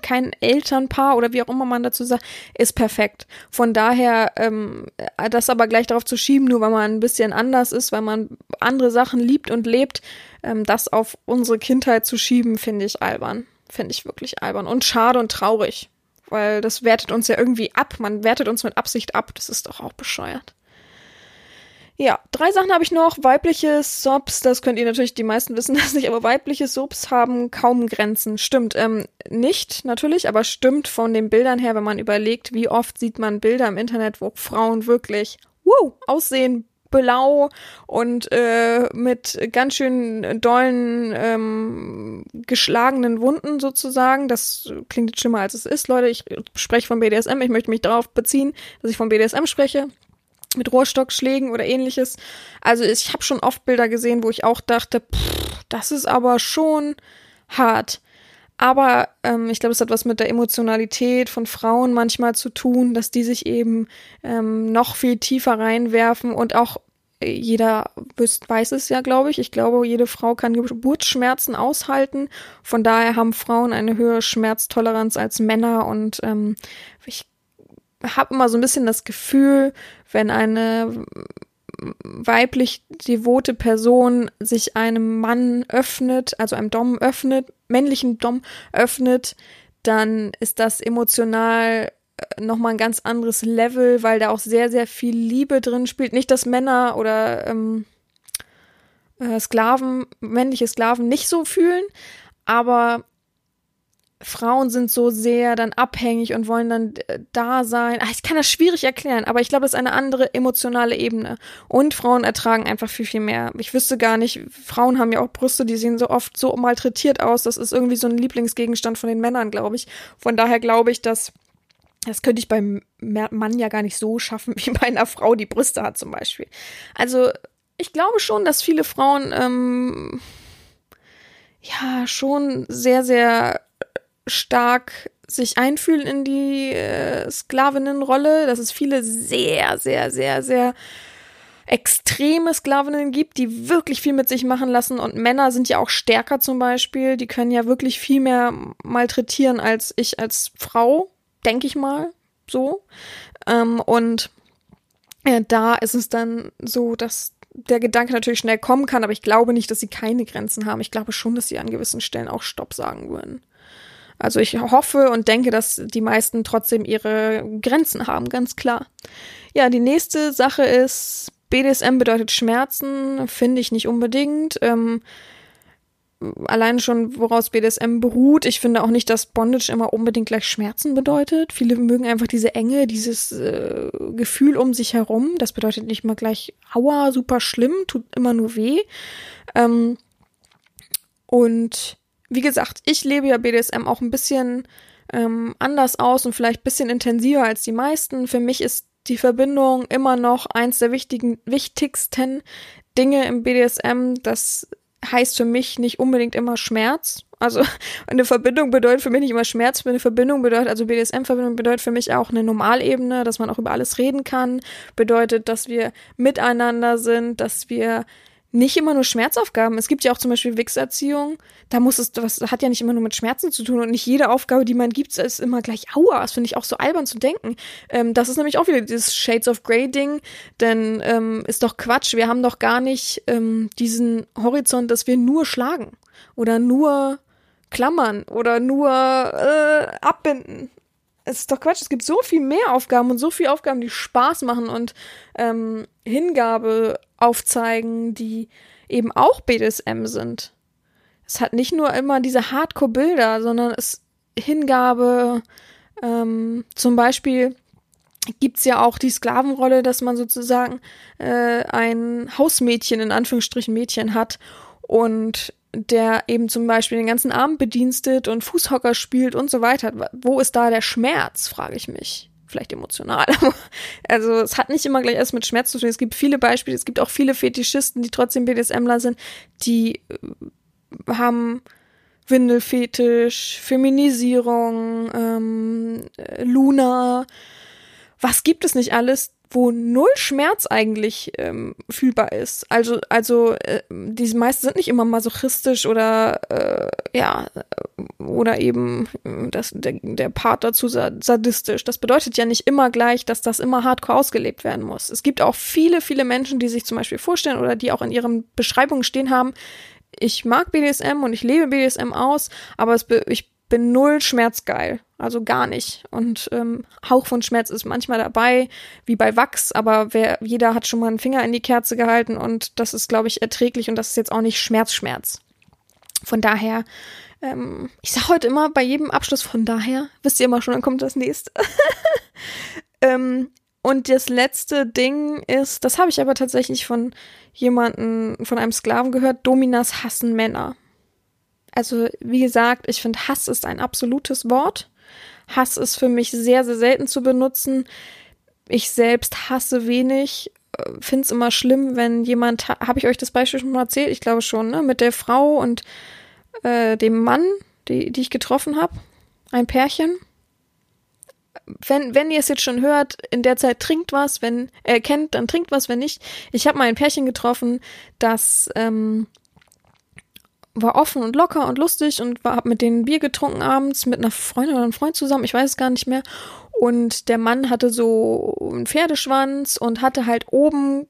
kein Elternpaar oder wie auch immer man dazu sagt, ist perfekt. Von daher, ähm, das aber gleich darauf zu schieben, nur weil man ein bisschen anders ist, weil man andere Sachen liebt und lebt, ähm, das auf unsere Kindheit zu schieben, finde ich albern. Finde ich wirklich albern und schade und traurig. Weil das wertet uns ja irgendwie ab. Man wertet uns mit Absicht ab. Das ist doch auch bescheuert. Ja, drei Sachen habe ich noch. Weibliche Sobs, das könnt ihr natürlich, die meisten wissen (laughs) das nicht, aber weibliche Sobs haben kaum Grenzen. Stimmt, ähm, nicht natürlich, aber stimmt von den Bildern her, wenn man überlegt, wie oft sieht man Bilder im Internet, wo Frauen wirklich, wow, aussehen, blau und äh, mit ganz schön dollen ähm, geschlagenen Wunden sozusagen. Das klingt schlimmer als es ist, Leute. Ich spreche von BDSM. Ich möchte mich darauf beziehen, dass ich von BDSM spreche mit Rohrstockschlägen oder ähnliches. Also ich habe schon oft Bilder gesehen, wo ich auch dachte, pff, das ist aber schon hart. Aber ähm, ich glaube, es hat was mit der Emotionalität von Frauen manchmal zu tun, dass die sich eben ähm, noch viel tiefer reinwerfen und auch äh, jeder weiß es ja, glaube ich. Ich glaube, jede Frau kann Geburtsschmerzen aushalten. Von daher haben Frauen eine höhere Schmerztoleranz als Männer und ähm, ich habe immer so ein bisschen das Gefühl, wenn eine weiblich devote Person sich einem Mann öffnet, also einem Dom öffnet, männlichen Dom öffnet, dann ist das emotional äh, nochmal ein ganz anderes Level, weil da auch sehr, sehr viel Liebe drin spielt. Nicht, dass Männer oder ähm, äh, Sklaven, männliche Sklaven nicht so fühlen, aber Frauen sind so sehr dann abhängig und wollen dann äh, da sein. Ach, ich kann das schwierig erklären, aber ich glaube, es ist eine andere emotionale Ebene. Und Frauen ertragen einfach viel, viel mehr. Ich wüsste gar nicht, Frauen haben ja auch Brüste, die sehen so oft so malträtiert aus. Das ist irgendwie so ein Lieblingsgegenstand von den Männern, glaube ich. Von daher glaube ich, dass das könnte ich beim Mann ja gar nicht so schaffen, (laughs) wie bei einer Frau, die Brüste hat zum Beispiel. Also ich glaube schon, dass viele Frauen ähm, ja schon sehr, sehr stark sich einfühlen in die äh, Sklavinnenrolle, dass es viele sehr, sehr, sehr, sehr extreme Sklavinnen gibt, die wirklich viel mit sich machen lassen und Männer sind ja auch stärker zum Beispiel, die können ja wirklich viel mehr malträtieren als ich als Frau, denke ich mal, so. Ähm, und äh, da ist es dann so, dass der Gedanke natürlich schnell kommen kann, aber ich glaube nicht, dass sie keine Grenzen haben. Ich glaube schon, dass sie an gewissen Stellen auch Stopp sagen würden. Also ich hoffe und denke, dass die meisten trotzdem ihre Grenzen haben, ganz klar. Ja, die nächste Sache ist, BDSM bedeutet Schmerzen, finde ich nicht unbedingt. Ähm, allein schon, woraus BDSM beruht. Ich finde auch nicht, dass Bondage immer unbedingt gleich Schmerzen bedeutet. Viele mögen einfach diese Enge, dieses äh, Gefühl um sich herum. Das bedeutet nicht mal gleich, aua, super schlimm, tut immer nur weh. Ähm, und wie gesagt, ich lebe ja BDSM auch ein bisschen ähm, anders aus und vielleicht ein bisschen intensiver als die meisten. Für mich ist die Verbindung immer noch eins der wichtigen, wichtigsten Dinge im BDSM. Das heißt für mich nicht unbedingt immer Schmerz. Also (laughs) eine Verbindung bedeutet für mich nicht immer Schmerz, eine Verbindung bedeutet, also BDSM-Verbindung bedeutet für mich auch eine Normalebene, dass man auch über alles reden kann, bedeutet, dass wir miteinander sind, dass wir nicht immer nur Schmerzaufgaben. Es gibt ja auch zum Beispiel Wichserziehung. Da muss es, das hat ja nicht immer nur mit Schmerzen zu tun und nicht jede Aufgabe, die man gibt, ist immer gleich Aua. Das finde ich auch so albern zu denken. Ähm, das ist nämlich auch wieder dieses Shades of Grey Ding, denn ähm, ist doch Quatsch. Wir haben doch gar nicht ähm, diesen Horizont, dass wir nur schlagen oder nur klammern oder nur äh, abbinden es ist doch Quatsch, es gibt so viel mehr Aufgaben und so viele Aufgaben, die Spaß machen und ähm, Hingabe aufzeigen, die eben auch BDSM sind. Es hat nicht nur immer diese Hardcore-Bilder, sondern es Hingabe, ähm, zum Beispiel gibt's ja auch die Sklavenrolle, dass man sozusagen äh, ein Hausmädchen, in Anführungsstrichen Mädchen hat und der eben zum Beispiel den ganzen Abend bedienstet und Fußhocker spielt und so weiter. Wo ist da der Schmerz, frage ich mich. Vielleicht emotional. (laughs) also es hat nicht immer gleich erst mit Schmerz zu tun. Es gibt viele Beispiele, es gibt auch viele Fetischisten, die trotzdem BDSMler sind, die äh, haben Windelfetisch, Feminisierung, ähm, Luna. Was gibt es nicht alles, wo null Schmerz eigentlich ähm, fühlbar ist. Also, also äh, die meisten sind nicht immer masochistisch oder äh, ja, oder eben äh, das, der, der Part dazu sadistisch. Das bedeutet ja nicht immer gleich, dass das immer hardcore ausgelebt werden muss. Es gibt auch viele, viele Menschen, die sich zum Beispiel vorstellen oder die auch in ihren Beschreibungen stehen haben, ich mag BDSM und ich lebe BDSM aus, aber es, ich bin null schmerzgeil. Also gar nicht. Und ähm, Hauch von Schmerz ist manchmal dabei, wie bei Wachs, aber wer, jeder hat schon mal einen Finger in die Kerze gehalten und das ist, glaube ich, erträglich und das ist jetzt auch nicht Schmerzschmerz. Von daher, ähm, ich sage heute immer bei jedem Abschluss von daher, wisst ihr immer schon, dann kommt das nächste. (laughs) ähm, und das letzte Ding ist, das habe ich aber tatsächlich von jemanden, von einem Sklaven gehört, Dominas hassen Männer. Also, wie gesagt, ich finde, Hass ist ein absolutes Wort. Hass ist für mich sehr, sehr selten zu benutzen. Ich selbst hasse wenig. Äh, finde es immer schlimm, wenn jemand, habe ich euch das Beispiel schon mal erzählt? Ich glaube schon, ne? Mit der Frau und äh, dem Mann, die, die ich getroffen habe. Ein Pärchen. Wenn, wenn ihr es jetzt schon hört, in der Zeit trinkt was, wenn er kennt, dann trinkt was, wenn nicht. Ich habe mal ein Pärchen getroffen, das ähm, war offen und locker und lustig und war, hab mit denen Bier getrunken abends mit einer Freundin oder einem Freund zusammen, ich weiß es gar nicht mehr. Und der Mann hatte so einen Pferdeschwanz und hatte halt oben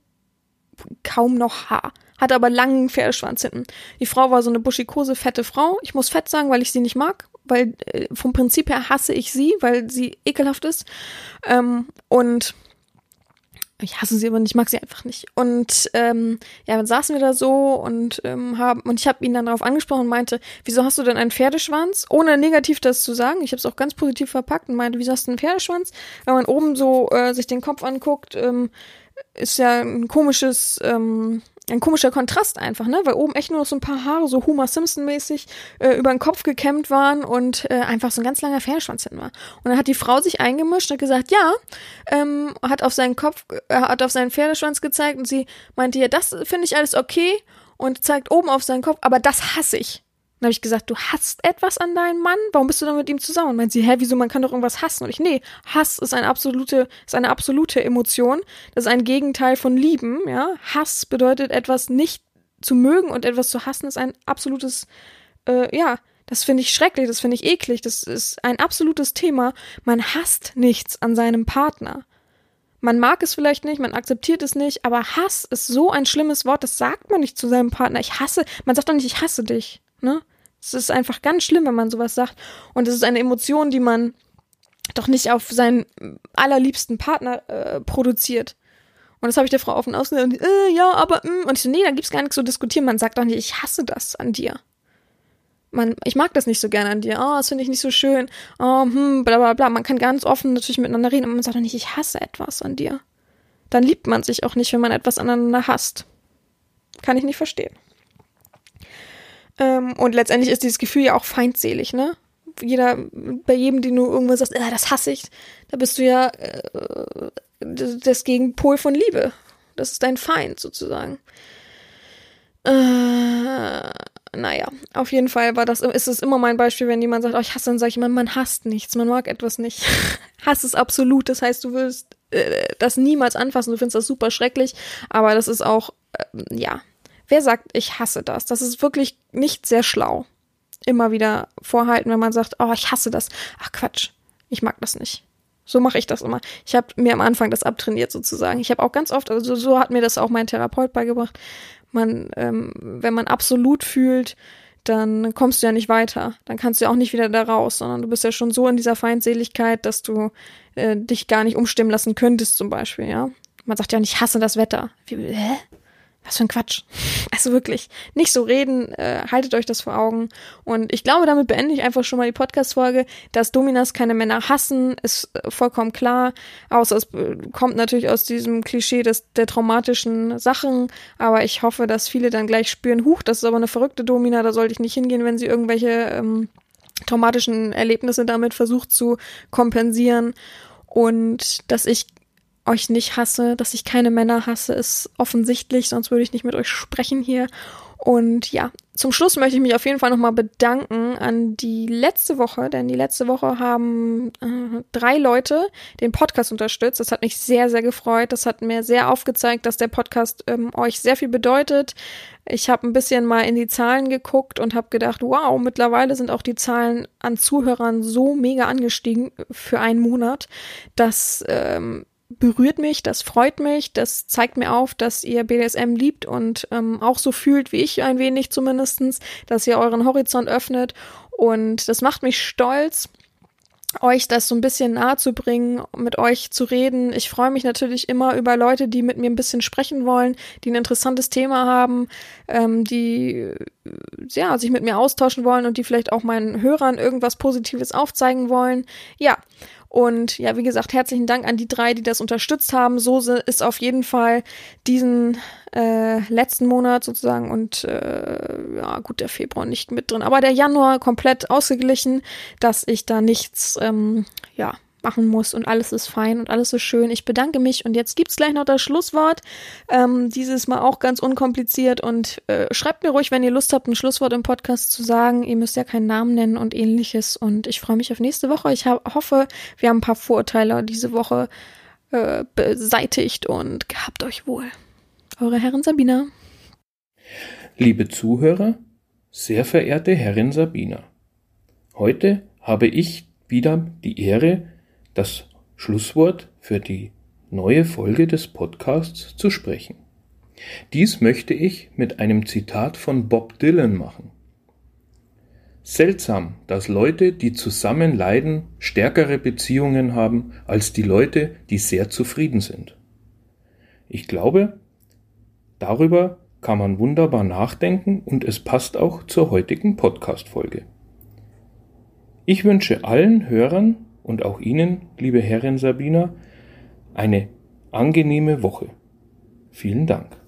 kaum noch Haar. Hatte aber langen Pferdeschwanz hinten. Die Frau war so eine buschikose, fette Frau. Ich muss fett sagen, weil ich sie nicht mag. Weil äh, vom Prinzip her hasse ich sie, weil sie ekelhaft ist. Ähm, und ich hasse sie aber nicht, ich mag sie einfach nicht. Und ähm, ja, dann saßen wir da so und ähm, haben und ich habe ihn dann darauf angesprochen und meinte, wieso hast du denn einen Pferdeschwanz? Ohne negativ das zu sagen, ich habe es auch ganz positiv verpackt und meinte, wieso hast du einen Pferdeschwanz? Wenn man oben so äh, sich den Kopf anguckt, ähm, ist ja ein komisches ähm, ein komischer Kontrast einfach, ne? Weil oben echt nur noch so ein paar Haare, so Homer Simpson-mäßig, äh, über den Kopf gekämmt waren und äh, einfach so ein ganz langer Pferdeschwanz hinten war. Und dann hat die Frau sich eingemischt und gesagt, ja, ähm, hat auf seinen Kopf, äh, hat auf seinen Pferdeschwanz gezeigt und sie meinte, ja, das finde ich alles okay und zeigt oben auf seinen Kopf, aber das hasse ich. Dann habe ich gesagt, du hasst etwas an deinem Mann? Warum bist du dann mit ihm zusammen? Und meint sie, hä, wieso, man kann doch irgendwas hassen? Und ich, nee, Hass ist eine absolute, ist eine absolute Emotion. Das ist ein Gegenteil von Lieben, ja. Hass bedeutet etwas nicht zu mögen und etwas zu hassen ist ein absolutes, äh, ja, das finde ich schrecklich, das finde ich eklig, das ist ein absolutes Thema. Man hasst nichts an seinem Partner. Man mag es vielleicht nicht, man akzeptiert es nicht, aber Hass ist so ein schlimmes Wort, das sagt man nicht zu seinem Partner. Ich hasse, man sagt doch nicht, ich hasse dich, ne? Es ist einfach ganz schlimm, wenn man sowas sagt. Und es ist eine Emotion, die man doch nicht auf seinen allerliebsten Partner äh, produziert. Und das habe ich der Frau offen ausgesagt. Äh, ja, aber, mm. und ich so, nee, da gibt's gar nichts zu diskutieren. Man sagt doch nicht, ich hasse das an dir. man, ich mag das nicht so gerne an dir, oh, das finde ich nicht so schön, oh, hm, bla bla bla. Man kann ganz offen natürlich miteinander reden, aber man sagt doch nicht, ich hasse etwas an dir. Dann liebt man sich auch nicht, wenn man etwas aneinander hasst. Kann ich nicht verstehen. Ähm, und letztendlich ist dieses Gefühl ja auch feindselig, ne? Jeder, bei jedem, den du irgendwas sagst, äh, das hasse ich, da bist du ja äh, das Gegenpol von Liebe. Das ist dein Feind sozusagen. Äh, naja, auf jeden Fall war das, ist es immer mein Beispiel, wenn jemand sagt, oh, ich hasse, dann sage ich immer, man hasst nichts, man mag etwas nicht. (laughs) Hass ist absolut, das heißt, du willst äh, das niemals anfassen, du findest das super schrecklich, aber das ist auch, äh, ja, wer sagt, ich hasse das? Das ist wirklich nicht sehr schlau. Immer wieder vorhalten, wenn man sagt, oh, ich hasse das. Ach Quatsch, ich mag das nicht. So mache ich das immer. Ich habe mir am Anfang das abtrainiert sozusagen. Ich habe auch ganz oft, also so hat mir das auch mein Therapeut beigebracht. Man, ähm, wenn man absolut fühlt, dann kommst du ja nicht weiter. Dann kannst du ja auch nicht wieder da raus, sondern du bist ja schon so in dieser Feindseligkeit, dass du äh, dich gar nicht umstimmen lassen könntest, zum Beispiel, ja. Man sagt ja nicht, ich hasse das Wetter. Wie, hä? Was für ein Quatsch. Also wirklich, nicht so reden, äh, haltet euch das vor Augen. Und ich glaube, damit beende ich einfach schon mal die Podcast-Folge. Dass Dominas keine Männer hassen, ist äh, vollkommen klar. Außer es äh, kommt natürlich aus diesem Klischee des, der traumatischen Sachen. Aber ich hoffe, dass viele dann gleich spüren, huch, das ist aber eine verrückte Domina, da sollte ich nicht hingehen, wenn sie irgendwelche ähm, traumatischen Erlebnisse damit versucht zu kompensieren. Und dass ich euch nicht hasse, dass ich keine Männer hasse, ist offensichtlich, sonst würde ich nicht mit euch sprechen hier. Und ja, zum Schluss möchte ich mich auf jeden Fall nochmal bedanken an die letzte Woche, denn die letzte Woche haben äh, drei Leute den Podcast unterstützt. Das hat mich sehr, sehr gefreut. Das hat mir sehr aufgezeigt, dass der Podcast ähm, euch sehr viel bedeutet. Ich habe ein bisschen mal in die Zahlen geguckt und habe gedacht, wow, mittlerweile sind auch die Zahlen an Zuhörern so mega angestiegen für einen Monat, dass ähm, berührt mich, das freut mich, das zeigt mir auf, dass ihr BDSM liebt und ähm, auch so fühlt wie ich ein wenig zumindestens, dass ihr euren Horizont öffnet und das macht mich stolz euch das so ein bisschen nahe zu bringen, mit euch zu reden. Ich freue mich natürlich immer über Leute, die mit mir ein bisschen sprechen wollen, die ein interessantes Thema haben, ähm, die ja sich mit mir austauschen wollen und die vielleicht auch meinen Hörern irgendwas Positives aufzeigen wollen. Ja, und ja, wie gesagt, herzlichen Dank an die drei, die das unterstützt haben. So ist auf jeden Fall diesen äh, letzten Monat sozusagen und äh, ja, gut, der Februar nicht mit drin, aber der Januar komplett ausgeglichen, dass ich da nichts, ähm, ja, machen muss und alles ist fein und alles ist schön. Ich bedanke mich und jetzt gibt's gleich noch das Schlusswort. Ähm, dieses Mal auch ganz unkompliziert und äh, schreibt mir ruhig, wenn ihr Lust habt, ein Schlusswort im Podcast zu sagen. Ihr müsst ja keinen Namen nennen und ähnliches und ich freue mich auf nächste Woche. Ich hoffe, wir haben ein paar Vorurteile diese Woche äh, beseitigt und gehabt euch wohl. Eure Herren Sabina. Liebe Zuhörer, sehr verehrte Herrin Sabina, heute habe ich wieder die Ehre, das Schlusswort für die neue Folge des Podcasts zu sprechen. Dies möchte ich mit einem Zitat von Bob Dylan machen. Seltsam, dass Leute, die zusammen leiden, stärkere Beziehungen haben als die Leute, die sehr zufrieden sind. Ich glaube, darüber kann man wunderbar nachdenken und es passt auch zur heutigen Podcast-Folge. Ich wünsche allen Hörern und auch Ihnen, liebe Herrin Sabina, eine angenehme Woche. Vielen Dank.